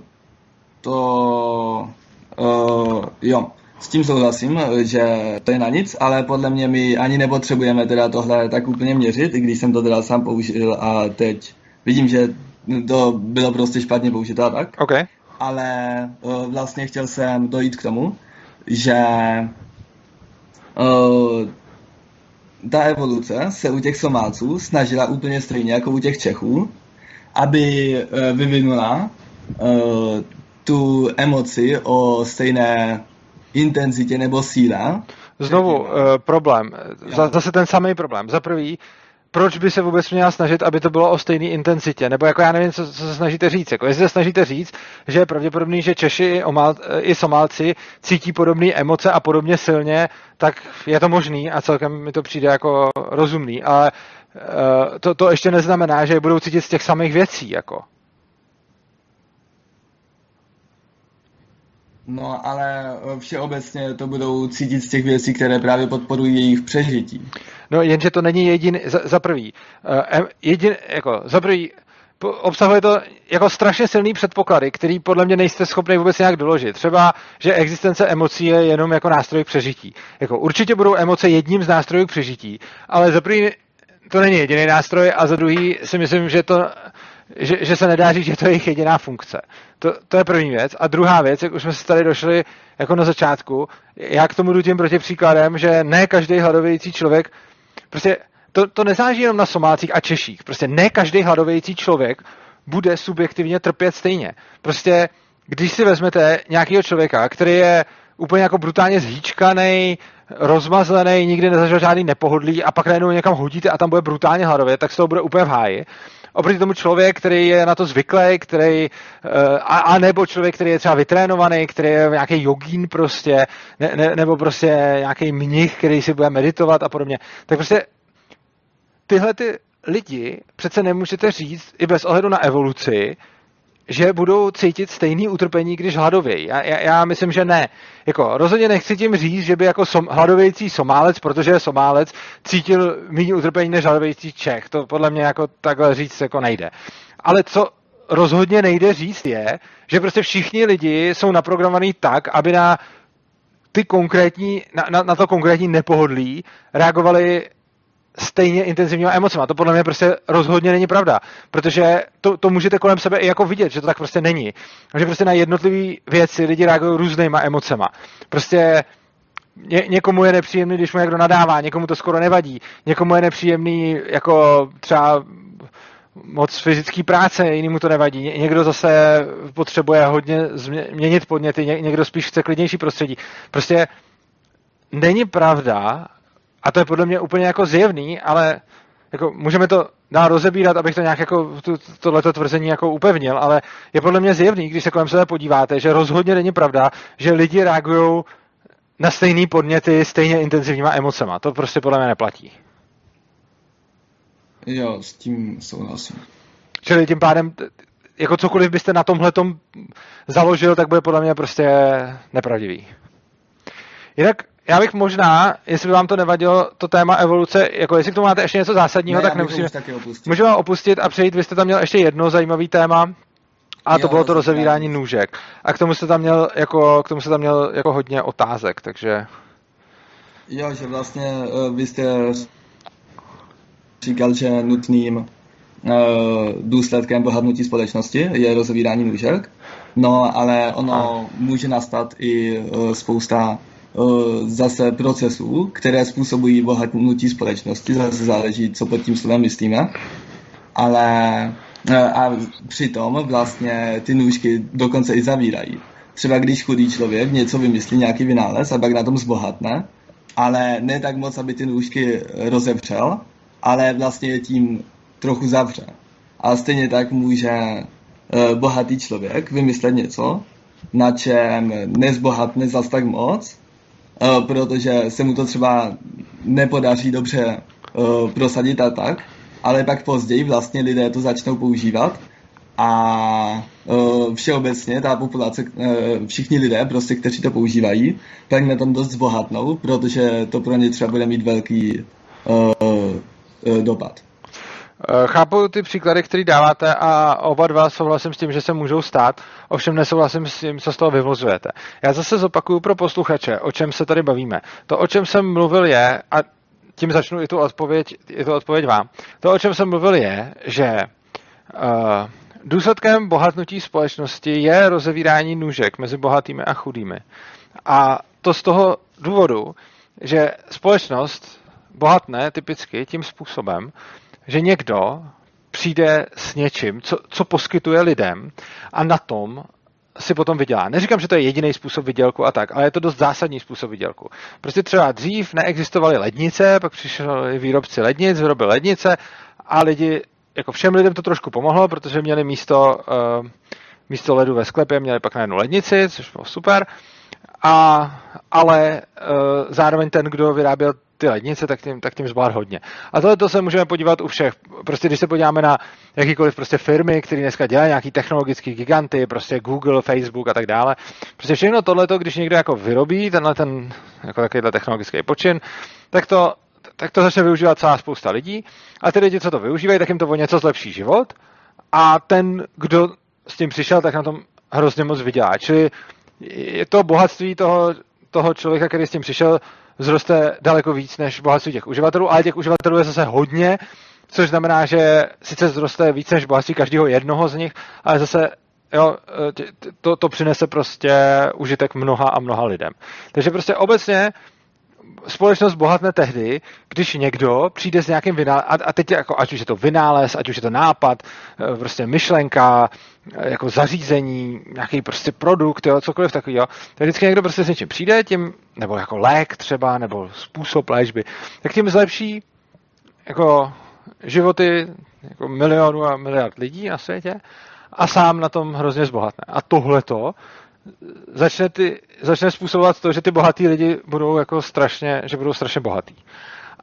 to... Uh, jo. S tím souhlasím, že to je na nic, ale podle mě my ani nepotřebujeme teda tohle tak úplně měřit, i když jsem to teda sám použil a teď vidím, že to bylo prostě špatně použito a tak. Okay. Ale uh, vlastně chtěl jsem dojít k tomu, že uh, ta evoluce se u těch Somálců snažila úplně stejně jako u těch Čechů, aby uh, vyvinula uh, tu emoci o stejné intenzitě nebo síle. Znovu uh, problém. Z- zase ten samý problém. Za prvý, proč by se vůbec měla snažit, aby to bylo o stejné intenzitě? Nebo jako já nevím, co, co se snažíte říct. Jako jestli se snažíte říct, že je pravděpodobný, že Češi i, Omál, i Somálci cítí podobné emoce a podobně silně, tak je to možný a celkem mi to přijde jako rozumný. Ale uh, to, to ještě neznamená, že je budou cítit z těch samých věcí. Jako. No, ale všeobecně to budou cítit z těch věcí, které právě podporují jejich přežití. No, jenže to není jediný, za, za prvý, uh, jedin, jako, za prvý, obsahuje to jako strašně silný předpoklady, který podle mě nejste schopni vůbec nějak doložit. Třeba, že existence emocí je jenom jako nástroj k přežití. Jako určitě budou emoce jedním z nástrojů k přežití, ale za prvý to není jediný nástroj a za druhý si myslím, že to že, že se nedá říct, že to je jejich jediná funkce. To, to je první věc. A druhá věc, jak už jsme se tady došli jako na začátku, já k tomu jdu tím proti příkladem, že ne každý hladovějící člověk, prostě to, to nezáleží jenom na Somálcích a Češích. Prostě ne každý hladovějící člověk bude subjektivně trpět stejně. Prostě když si vezmete nějakého člověka, který je úplně jako brutálně zhýčkaný, rozmazlený, nikdy nezažil žádný nepohodlí a pak najednou někam hodíte a tam bude brutálně hladově, tak z toho bude úplně v háji oproti tomu člověk, který je na to zvyklý, který, eh, a, a nebo člověk, který je třeba vytrénovaný, který je nějaký jogín prostě, ne, ne, nebo prostě nějaký mnich, který si bude meditovat a podobně. Tak prostě tyhle ty lidi přece nemůžete říct i bez ohledu na evoluci, že budou cítit stejný utrpení, když hladovějí. Já, já, já myslím, že ne. Jako, rozhodně nechci tím říct, že by jako som, hladovějící Somálec, protože je Somálec, cítil méně utrpení než hladovějící Čech. To podle mě jako takhle říct jako nejde. Ale co rozhodně nejde říct, je, že prostě všichni lidi jsou naprogramovaní tak, aby na ty konkrétní, na, na, na to konkrétní nepohodlí reagovali stejně intenzivníma emocema. To podle mě prostě rozhodně není pravda, protože to, to můžete kolem sebe i jako vidět, že to tak prostě není. Že prostě na jednotlivé věci lidi reagují různýma emocema. Prostě ně, někomu je nepříjemný, když mu někdo nadává, někomu to skoro nevadí, někomu je nepříjemný jako třeba moc fyzické práce, jinému to nevadí. Ně, někdo zase potřebuje hodně změnit podněty, ně, někdo spíš chce klidnější prostředí. Prostě není pravda, a to je podle mě úplně jako zjevný, ale jako můžeme to dál rozebírat, abych to nějak jako to, tohleto tvrzení jako upevnil, ale je podle mě zjevný, když se kolem sebe podíváte, že rozhodně není pravda, že lidi reagují na stejné podněty stejně intenzivníma emocema. To prostě podle mě neplatí. Jo, s tím souhlasím. Čili tím pádem, jako cokoliv byste na tomhle založil, tak bude podle mě prostě nepravdivý. Jinak já bych možná, jestli by vám to nevadilo, to téma evoluce, jako jestli k tomu máte ještě něco zásadního, ne, tak nemusíme. Můžeme opustit a přejít. Vy jste tam měl ještě jedno zajímavý téma, a jo, to bylo to rozevírání nůžek. A k tomu se tam měl jako, k tomu se tam měl jako hodně otázek, takže... Jo, že vlastně uh, vy jste říkal, že nutným uh, důsledkem bohatnutí společnosti je rozevírání nůžek. No, ale ono a. může nastat i uh, spousta zase procesů, které způsobují bohatnutí společnosti, zase záleží, co pod tím slovem myslíme. Ale a přitom vlastně ty nůžky dokonce i zavírají. Třeba když chudý člověk něco vymyslí, nějaký vynález a pak na tom zbohatne, ale ne tak moc, aby ty nůžky rozevřel, ale vlastně je tím trochu zavře. A stejně tak může e, bohatý člověk vymyslet něco, na čem nezbohatne zas tak moc, e, protože se mu to třeba nepodaří dobře e, prosadit a tak, ale pak později vlastně lidé to začnou používat a uh, všeobecně ta populace, všichni lidé, prostě, kteří to používají, tak na tom dost zbohatnou, protože to pro ně třeba bude mít velký dopad. Chápu ty příklady, které dáváte a oba dva souhlasím s tím, že se můžou stát, ovšem nesouhlasím s tím, co z toho vyvozujete. Já zase zopakuju pro posluchače, o čem se tady bavíme. To, o čem jsem mluvil, je, a tím začnu i tu odpověď, i tu odpověď vám. To, o čem jsem mluvil, je, že uh, důsledkem bohatnutí společnosti je rozevírání nůžek mezi bohatými a chudými. A to z toho důvodu, že společnost bohatne typicky tím způsobem, že někdo přijde s něčím, co, co poskytuje lidem a na tom si potom vydělá. Neříkám, že to je jediný způsob vydělku a tak, ale je to dost zásadní způsob vydělku. Prostě třeba dřív neexistovaly lednice, pak přišli výrobci lednic, vyrobili lednice a lidi, jako všem lidem to trošku pomohlo, protože měli místo, uh, místo ledu ve sklepě, měli pak najednou lednici, což bylo super. A, ale uh, zároveň ten, kdo vyráběl ty lednice, tak tím, tak tím zvlád hodně. A tohle to se můžeme podívat u všech. Prostě když se podíváme na jakýkoliv prostě firmy, které dneska dělají nějaký technologický giganty, prostě Google, Facebook a tak dále. Prostě všechno tohleto, když někdo jako vyrobí tenhle ten jako takovýhle technologický počin, tak to, tak to začne využívat celá spousta lidí a ty lidi, co to využívají, tak jim to o něco zlepší život a ten, kdo s tím přišel, tak na tom hrozně moc vydělá. Čili je to bohatství toho, toho člověka, který s tím přišel, vzroste daleko víc než bohatství těch uživatelů, ale těch uživatelů je zase hodně, což znamená, že sice vzroste víc než bohatství každého jednoho z nich, ale zase jo, to, to přinese prostě užitek mnoha a mnoha lidem. Takže prostě obecně společnost bohatne tehdy, když někdo přijde s nějakým vynálezem, a, a teď jako, ať už je to vynález, ať už je to nápad, eh, prostě myšlenka, eh, jako zařízení, nějaký prostě produkt, jo, cokoliv takového, tak vždycky někdo prostě s něčím přijde, tím, nebo jako lék třeba, nebo způsob léčby, tak tím zlepší jako životy jako milionů a miliard lidí na světě a sám na tom hrozně zbohatne. A tohleto začne, ty, začne způsobovat to, že ty bohatý lidi budou jako strašně, že budou strašně bohatý.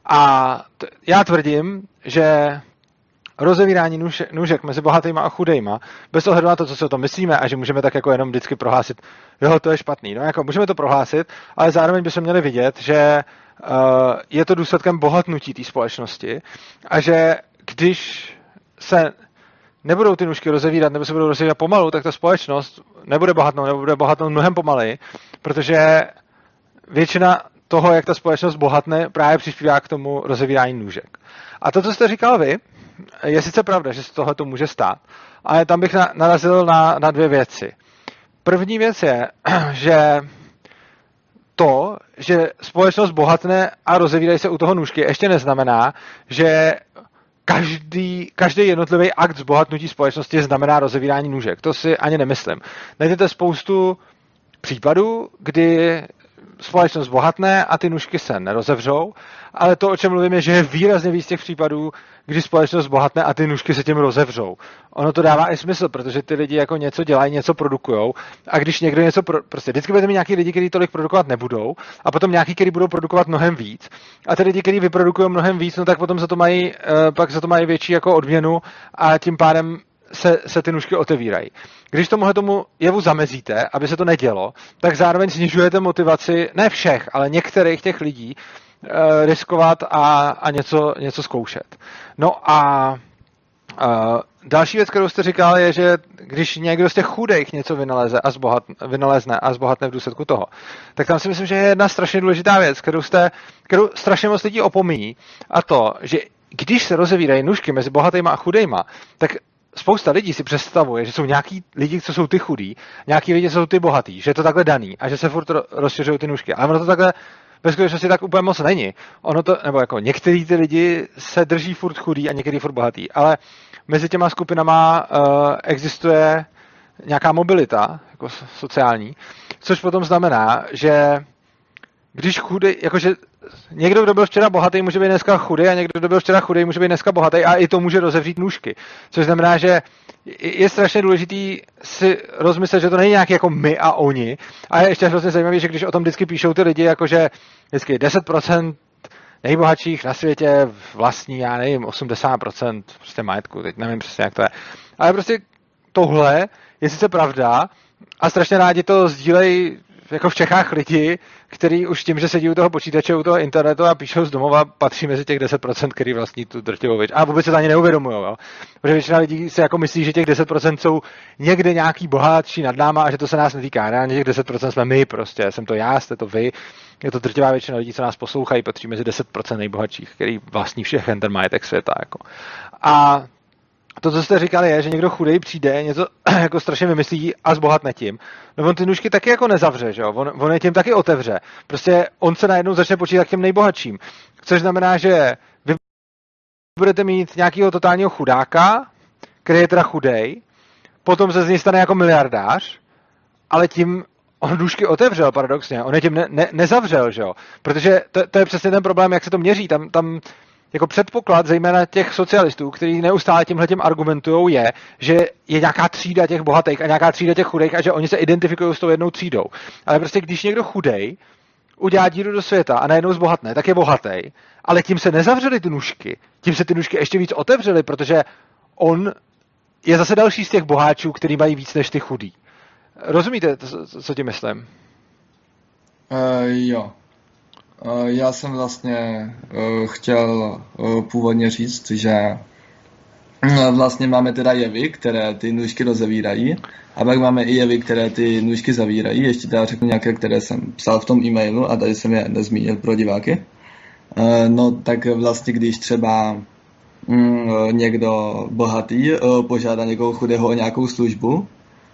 A t- já tvrdím, že rozevírání nůž, nůžek mezi bohatýma a chudejma, bez ohledu na to, co si o tom myslíme a že můžeme tak jako jenom vždycky prohlásit, jo, to je špatný. No jako můžeme to prohlásit, ale zároveň bychom měli vidět, že uh, je to důsledkem bohatnutí té společnosti a že když se nebudou ty nůžky rozevírat nebo se budou rozevírat pomalu, tak ta společnost nebude bohatnout, nebo bude bohatnout mnohem pomaleji, protože většina toho, jak ta společnost bohatne, právě přispívá k tomu rozevírání nůžek. A to, co jste říkal vy, je sice pravda, že se tohle to může stát, ale tam bych narazil na, na dvě věci. První věc je, že to, že společnost bohatne a rozevírají se u toho nůžky, ještě neznamená, že každý, každý jednotlivý akt zbohatnutí společnosti znamená rozevírání nůžek. To si ani nemyslím. Najdete spoustu případů, kdy společnost bohatne a ty nůžky se nerozevřou, ale to, o čem mluvím, je, že je výrazně víc těch případů, kdy společnost bohatne a ty nůžky se tím rozevřou. Ono to dává i smysl, protože ty lidi jako něco dělají, něco produkují a když někdo něco, pro, prostě vždycky budete mít nějaký lidi, kteří tolik produkovat nebudou a potom nějaký, kteří budou produkovat mnohem víc a ty lidi, kteří vyprodukují mnohem víc, no tak potom za to mají, eh, pak za to mají větší jako odměnu a tím pádem se, se ty nůžky otevírají. Když tomuhle tomu jevu zamezíte, aby se to nedělo, tak zároveň snižujete motivaci ne všech, ale některých těch lidí riskovat a, a něco, něco zkoušet. No a uh, další věc, kterou jste říkal, je, že když někdo z těch chudých něco vynaleze a zbohat, vynalezne a zbohatne v důsledku toho, tak tam si myslím, že je jedna strašně důležitá věc, kterou, jste, kterou strašně moc lidí opomíjí, a to, že když se rozevírají nůžky mezi bohatýma a chudejma, tak spousta lidí si představuje, že jsou nějaký lidi, co jsou ty chudí, nějaký lidi, co jsou ty bohatý, že je to takhle daný a že se furt rozšiřují ty nůžky. Ale ono to takhle ve skutečnosti tak úplně moc není. Ono to, nebo jako některý ty lidi se drží furt chudý a některý furt bohatý, ale mezi těma skupinama uh, existuje nějaká mobilita, jako sociální, což potom znamená, že když chudý, jakože někdo, kdo byl včera bohatý, může být dneska chudý a někdo, kdo byl včera chudý, může být dneska bohatý a i to může rozevřít nůžky. Což znamená, že je strašně důležitý si rozmyslet, že to není nějak jako my a oni. A je ještě hrozně zajímavé, že když o tom vždycky píšou ty lidi, jakože vždycky 10% nejbohatších na světě vlastní, já nevím, 80% prostě majetku, teď nevím přesně, jak to je. Ale prostě tohle je sice pravda a strašně rádi to sdílejí jako v Čechách lidi, který už tím, že sedí u toho počítače, u toho internetu a píšou z domova, patří mezi těch 10%, který vlastní tu drtivou věc. A vůbec se to ani neuvědomují, jo? Protože většina lidí si jako myslí, že těch 10% jsou někde nějaký bohatší nad náma a že to se nás netýká. Reálně těch 10% jsme my prostě, jsem to já, jste to vy. Je to drtivá většina lidí, co nás poslouchají, patří mezi 10% nejbohatších, který vlastní všechen ten majetek světa. Jako. A to, co jste říkali, je, že někdo chudej přijde, něco jako strašně vymyslí a zbohatne tím. No on ty nůžky taky jako nezavře, že jo? On, on je tím taky otevře. Prostě on se najednou začne počítat k těm nejbohatším. Což znamená, že vy budete mít nějakého totálního chudáka, který je teda chudej, potom se z něj stane jako miliardář, ale tím on nůžky otevřel paradoxně, on je tím ne, ne, nezavřel, že jo? Protože to, to, je přesně ten problém, jak se to měří. Tam, tam jako předpoklad zejména těch socialistů, kteří neustále tímhle tím argumentují, je, že je nějaká třída těch bohatých a nějaká třída těch chudých a že oni se identifikují s tou jednou třídou. Ale prostě když někdo chudej udělá díru do světa a najednou zbohatne, tak je bohatý, ale tím se nezavřely ty nůžky, tím se ty nůžky ještě víc otevřely, protože on je zase další z těch boháčů, který mají víc než ty chudí. Rozumíte, co tím myslím? Uh, jo. Já jsem vlastně eh, chtěl eh, původně říct, že eh, vlastně máme teda jevy, které ty nůžky rozevírají a pak máme i jevy, které ty nůžky zavírají. Ještě teda řeknu nějaké, které jsem psal v tom e-mailu a tady jsem je nezmínil pro diváky. No tak vlastně, když třeba mm, někdo bohatý požádá někoho chudého o nějakou službu,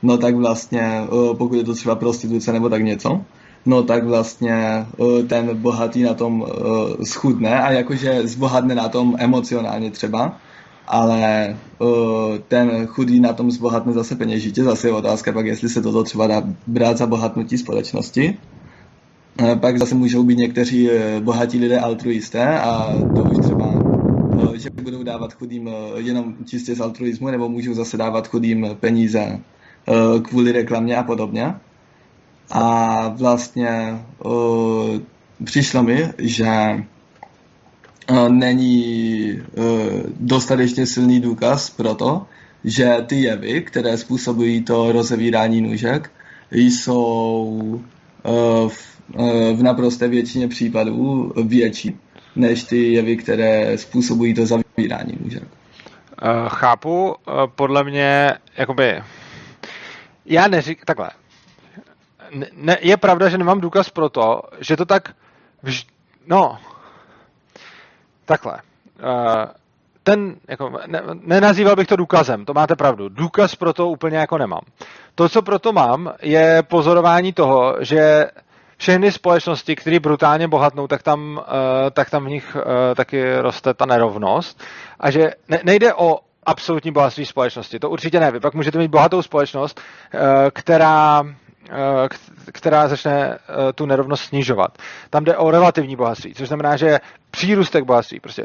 no tak vlastně, pokud je to třeba prostituce nebo tak něco, no tak vlastně eh, ten bohatý na tom eh, schudne a jakože zbohatne na tom emocionálně třeba, ale eh, ten chudý na tom zbohatne zase peněžitě, zase je otázka pak, jestli se toto třeba dá brát za bohatnutí společnosti. Pak zase můžou být někteří bohatí lidé altruisté a to už třeba že budou dávat chudým jenom čistě z altruismu, nebo můžou zase dávat chudým peníze kvůli reklamě a podobně. A vlastně uh, přišlo mi, že uh, není uh, dostatečně silný důkaz pro to, že ty jevy, které způsobují to rozevírání nůžek, jsou uh, v, uh, v naprosté většině případů větší než ty jevy, které způsobují to zavírání nůžek. Chápu, podle mě, jakoby, já neřík, takhle, ne, je pravda, že nemám důkaz pro to, že to tak, vž, no, takhle, uh, ten, jako, ne, nenazýval bych to důkazem, to máte pravdu. Důkaz pro to úplně jako nemám. To, co pro to mám, je pozorování toho, že všechny společnosti, které brutálně bohatnou, tak tam, uh, tak tam v nich uh, taky roste ta nerovnost. A že ne, nejde o absolutní bohatství společnosti, to určitě ne. Vy pak můžete mít bohatou společnost, která která začne tu nerovnost snižovat. Tam jde o relativní bohatství, což znamená, že přírůstek bohatství, prostě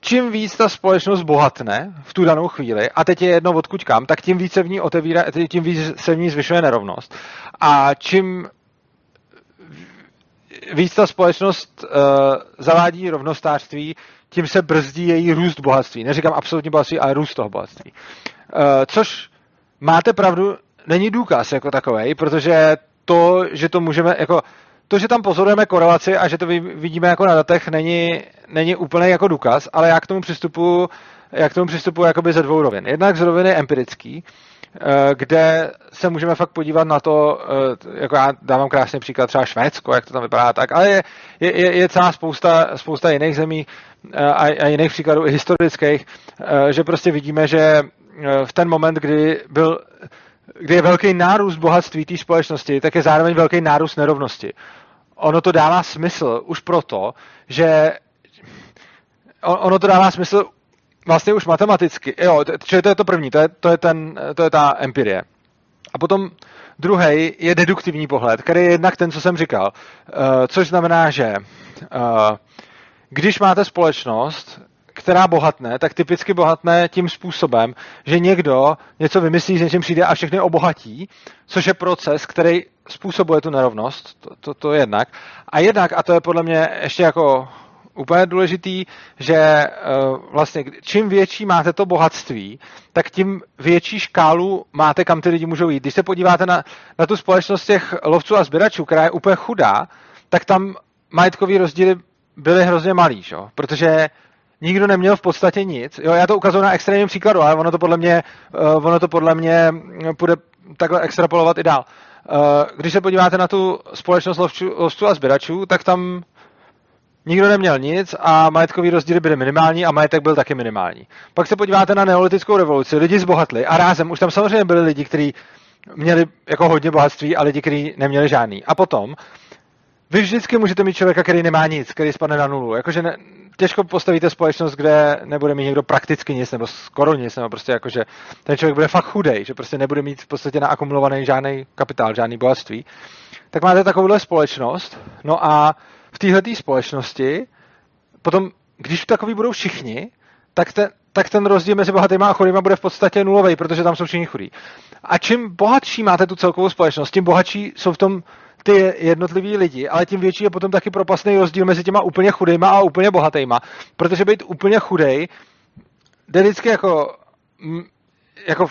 čím víc ta společnost bohatne v tu danou chvíli, a teď je jedno odkud kam, tak tím víc se v ní otevírá, tím víc se v ní zvyšuje nerovnost. A čím víc ta společnost uh, zavádí rovnostářství, tím se brzdí její růst bohatství. Neříkám absolutní bohatství, ale růst toho bohatství. Uh, což máte pravdu, není důkaz jako takový, protože to, že to můžeme, jako to, že tam pozorujeme korelaci a že to vidíme jako na datech, není, není úplně jako důkaz, ale já k tomu přistupuji jak k tomu přistupuji jakoby ze dvou rovin. Jednak z roviny empirický, eh, kde se můžeme fakt podívat na to, eh, jako já dávám krásný příklad třeba Švédsko, jak to tam vypadá tak, ale je, je, je celá spousta, spousta jiných zemí eh, a, a jiných příkladů i historických, že prostě vidíme, že v ten moment, kdy byl kdy je velký nárůst bohatství té společnosti, tak je zároveň velký nárůst nerovnosti. Ono to dává smysl už proto, že ono to dává smysl vlastně už matematicky. Jo, čili to je to první, to je, to je, ten, to je ta empirie. A potom druhý je deduktivní pohled, který je jednak ten, co jsem říkal. Uh, což znamená, že uh, když máte společnost, která bohatne, tak typicky bohatne tím způsobem, že někdo něco vymyslí, že něčím přijde a všechny obohatí, což je proces, který způsobuje tu nerovnost, to, to, to jednak. A jednak, a to je podle mě ještě jako úplně důležitý, že uh, vlastně čím větší máte to bohatství, tak tím větší škálu máte, kam ty lidi můžou jít. Když se podíváte na, na tu společnost těch lovců a sběračů, která je úplně chudá, tak tam majetkový rozdíly byly hrozně malý, šo? protože nikdo neměl v podstatě nic. Jo, já to ukazuju na extrémním příkladu, ale ono to podle mě, uh, ono to podle mě půjde takhle extrapolovat i dál. Uh, když se podíváte na tu společnost lovčů, lovců a sběračů, tak tam nikdo neměl nic a majetkový rozdíly byly minimální a majetek byl taky minimální. Pak se podíváte na neolitickou revoluci, lidi zbohatli a rázem už tam samozřejmě byli lidi, kteří měli jako hodně bohatství a lidi, kteří neměli žádný. A potom vy vždycky můžete mít člověka, který nemá nic, který spadne na nulu. Jakože ne, těžko postavíte společnost, kde nebude mít někdo prakticky nic, nebo skoro nic, nebo prostě jakože ten člověk bude fakt chudej, že prostě nebude mít v podstatě naakumulovaný žádný kapitál, žádný bohatství. Tak máte takovouhle společnost, no a v této společnosti potom, když takový budou všichni, tak ten, tak ten rozdíl mezi bohatýma a chudýma bude v podstatě nulový, protože tam jsou všichni chudí. A čím bohatší máte tu celkovou společnost, tím bohatší jsou v tom ty jednotliví lidi, ale tím větší je potom taky propastný rozdíl mezi těma úplně chudejma a úplně bohatýma. Protože být úplně chudej jde vždycky jako, jako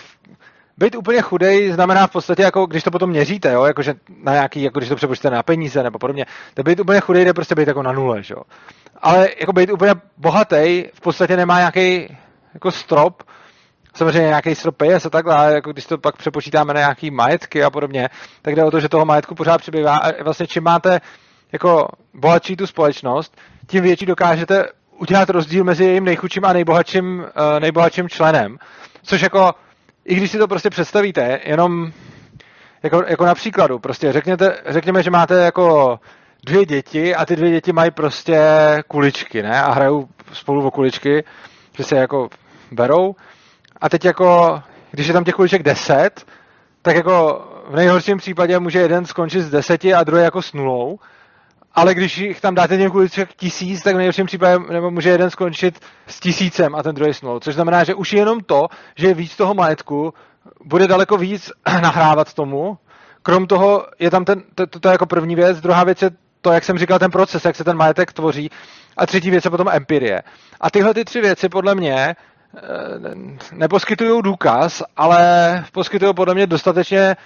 být úplně chudej znamená v podstatě, jako když to potom měříte, jo, jakože na nějaký, jako když to přepočíte na peníze nebo podobně, tak být úplně chudej jde prostě být jako na nule, jo. Ale jako být úplně bohatý v podstatě nemá nějaký jako strop, samozřejmě nějaký strop peněz a takhle, ale jako když to pak přepočítáme na nějaký majetky a podobně, tak jde o to, že toho majetku pořád přibývá a vlastně čím máte jako bohatší tu společnost, tím větší dokážete udělat rozdíl mezi jejím nejchudším a nejbohatším, uh, nejbohatším členem. Což jako, i když si to prostě představíte, jenom jako, jako na příkladu, prostě řekněte, řekněme, že máte jako dvě děti a ty dvě děti mají prostě kuličky, ne? A hrajou spolu o kuličky, že se jako berou a teď jako, když je tam těch kuliček 10, tak jako v nejhorším případě může jeden skončit s deseti a druhý jako s nulou, ale když jich tam dáte těch kuliček tisíc, tak v nejhorším případě nebo může jeden skončit s tisícem a ten druhý s nulou. Což znamená, že už jenom to, že je víc toho majetku, bude daleko víc nahrávat tomu. Krom toho je tam ten, to, to, to je jako první věc. Druhá věc je to, jak jsem říkal, ten proces, jak se ten majetek tvoří. A třetí věc je potom empirie. A tyhle ty tři věci podle mě neposkytují důkaz, ale poskytují podle mě dostatečně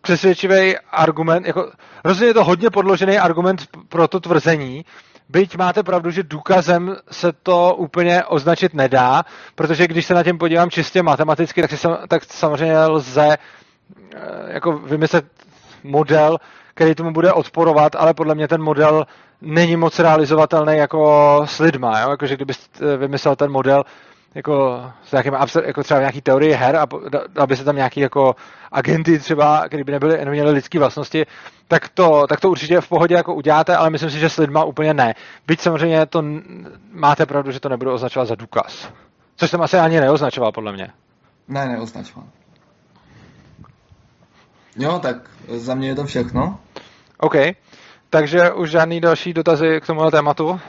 přesvědčivý argument, jako rozhodně je to hodně podložený argument pro to tvrzení, byť máte pravdu, že důkazem se to úplně označit nedá, protože když se na těm podívám čistě matematicky, tak, si, tak samozřejmě lze eh, jako vymyslet model, který tomu bude odporovat, ale podle mě ten model není moc realizovatelný jako s lidma, jo? Jakože kdybyste vymyslel ten model jako, s nějakým, jako třeba nějaký teorie her a aby se tam nějaký jako agenty třeba, který by nebyly, neměly lidské vlastnosti, tak to, tak to určitě v pohodě jako uděláte, ale myslím si, že s lidma úplně ne. Byť samozřejmě to máte pravdu, že to nebudu označovat za důkaz. Což jsem asi ani neoznačoval, podle mě. Ne, neoznačoval. Jo, tak za mě je to všechno. OK. Takže už žádný další dotazy k tomuhle tématu?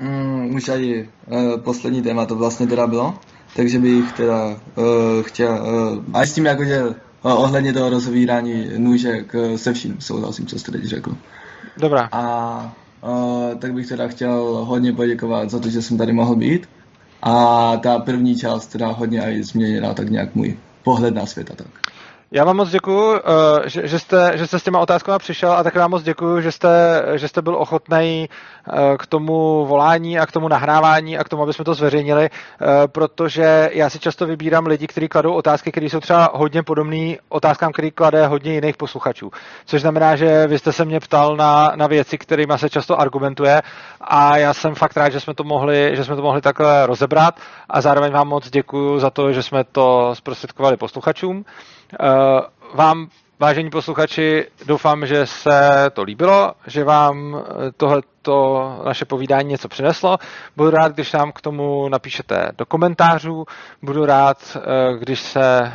Mm, už ani uh, poslední téma to vlastně teda bylo, takže bych teda uh, chtěl, uh, a s tím jakože uh, ohledně toho rozovírání nůžek uh, se vším souhlasím, co jste teď řekl. Dobrá. A uh, tak bych teda chtěl hodně poděkovat za to, že jsem tady mohl být. A ta první část teda hodně aj změnila tak nějak můj pohled na svět a tak. Já vám moc děkuji, eh, že, že, jste, že jste s těma otázkami přišel a také vám moc děkuji, že jste, že jste byl ochotný eh, k tomu volání a k tomu nahrávání a k tomu, aby jsme to zveřejnili, eh, protože já si často vybírám lidi, kteří kladou otázky, které jsou třeba hodně podobné otázkám, které klade hodně jiných posluchačů. Což znamená, že vy jste se mě ptal na, na věci, kterými se často argumentuje a já jsem fakt rád, že jsme to mohli, že jsme to mohli takhle rozebrat a zároveň vám moc děkuji za to, že jsme to zprostředkovali posluchačům. Eh, vám, vážení posluchači, doufám, že se to líbilo, že vám eh, tohleto naše povídání něco přineslo. Budu rád, když nám k tomu napíšete do komentářů. Budu rád, eh, když se,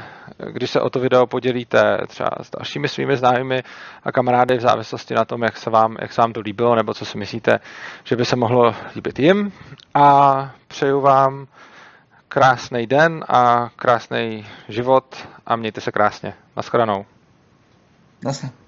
když se o to video podělíte třeba s dalšími svými známými a kamarády v závislosti na tom, jak se vám, jak se vám to líbilo, nebo co si myslíte, že by se mohlo líbit jim. A přeju vám krásný den a krásný život a mějte se krásně. Naschledanou. Naschledanou.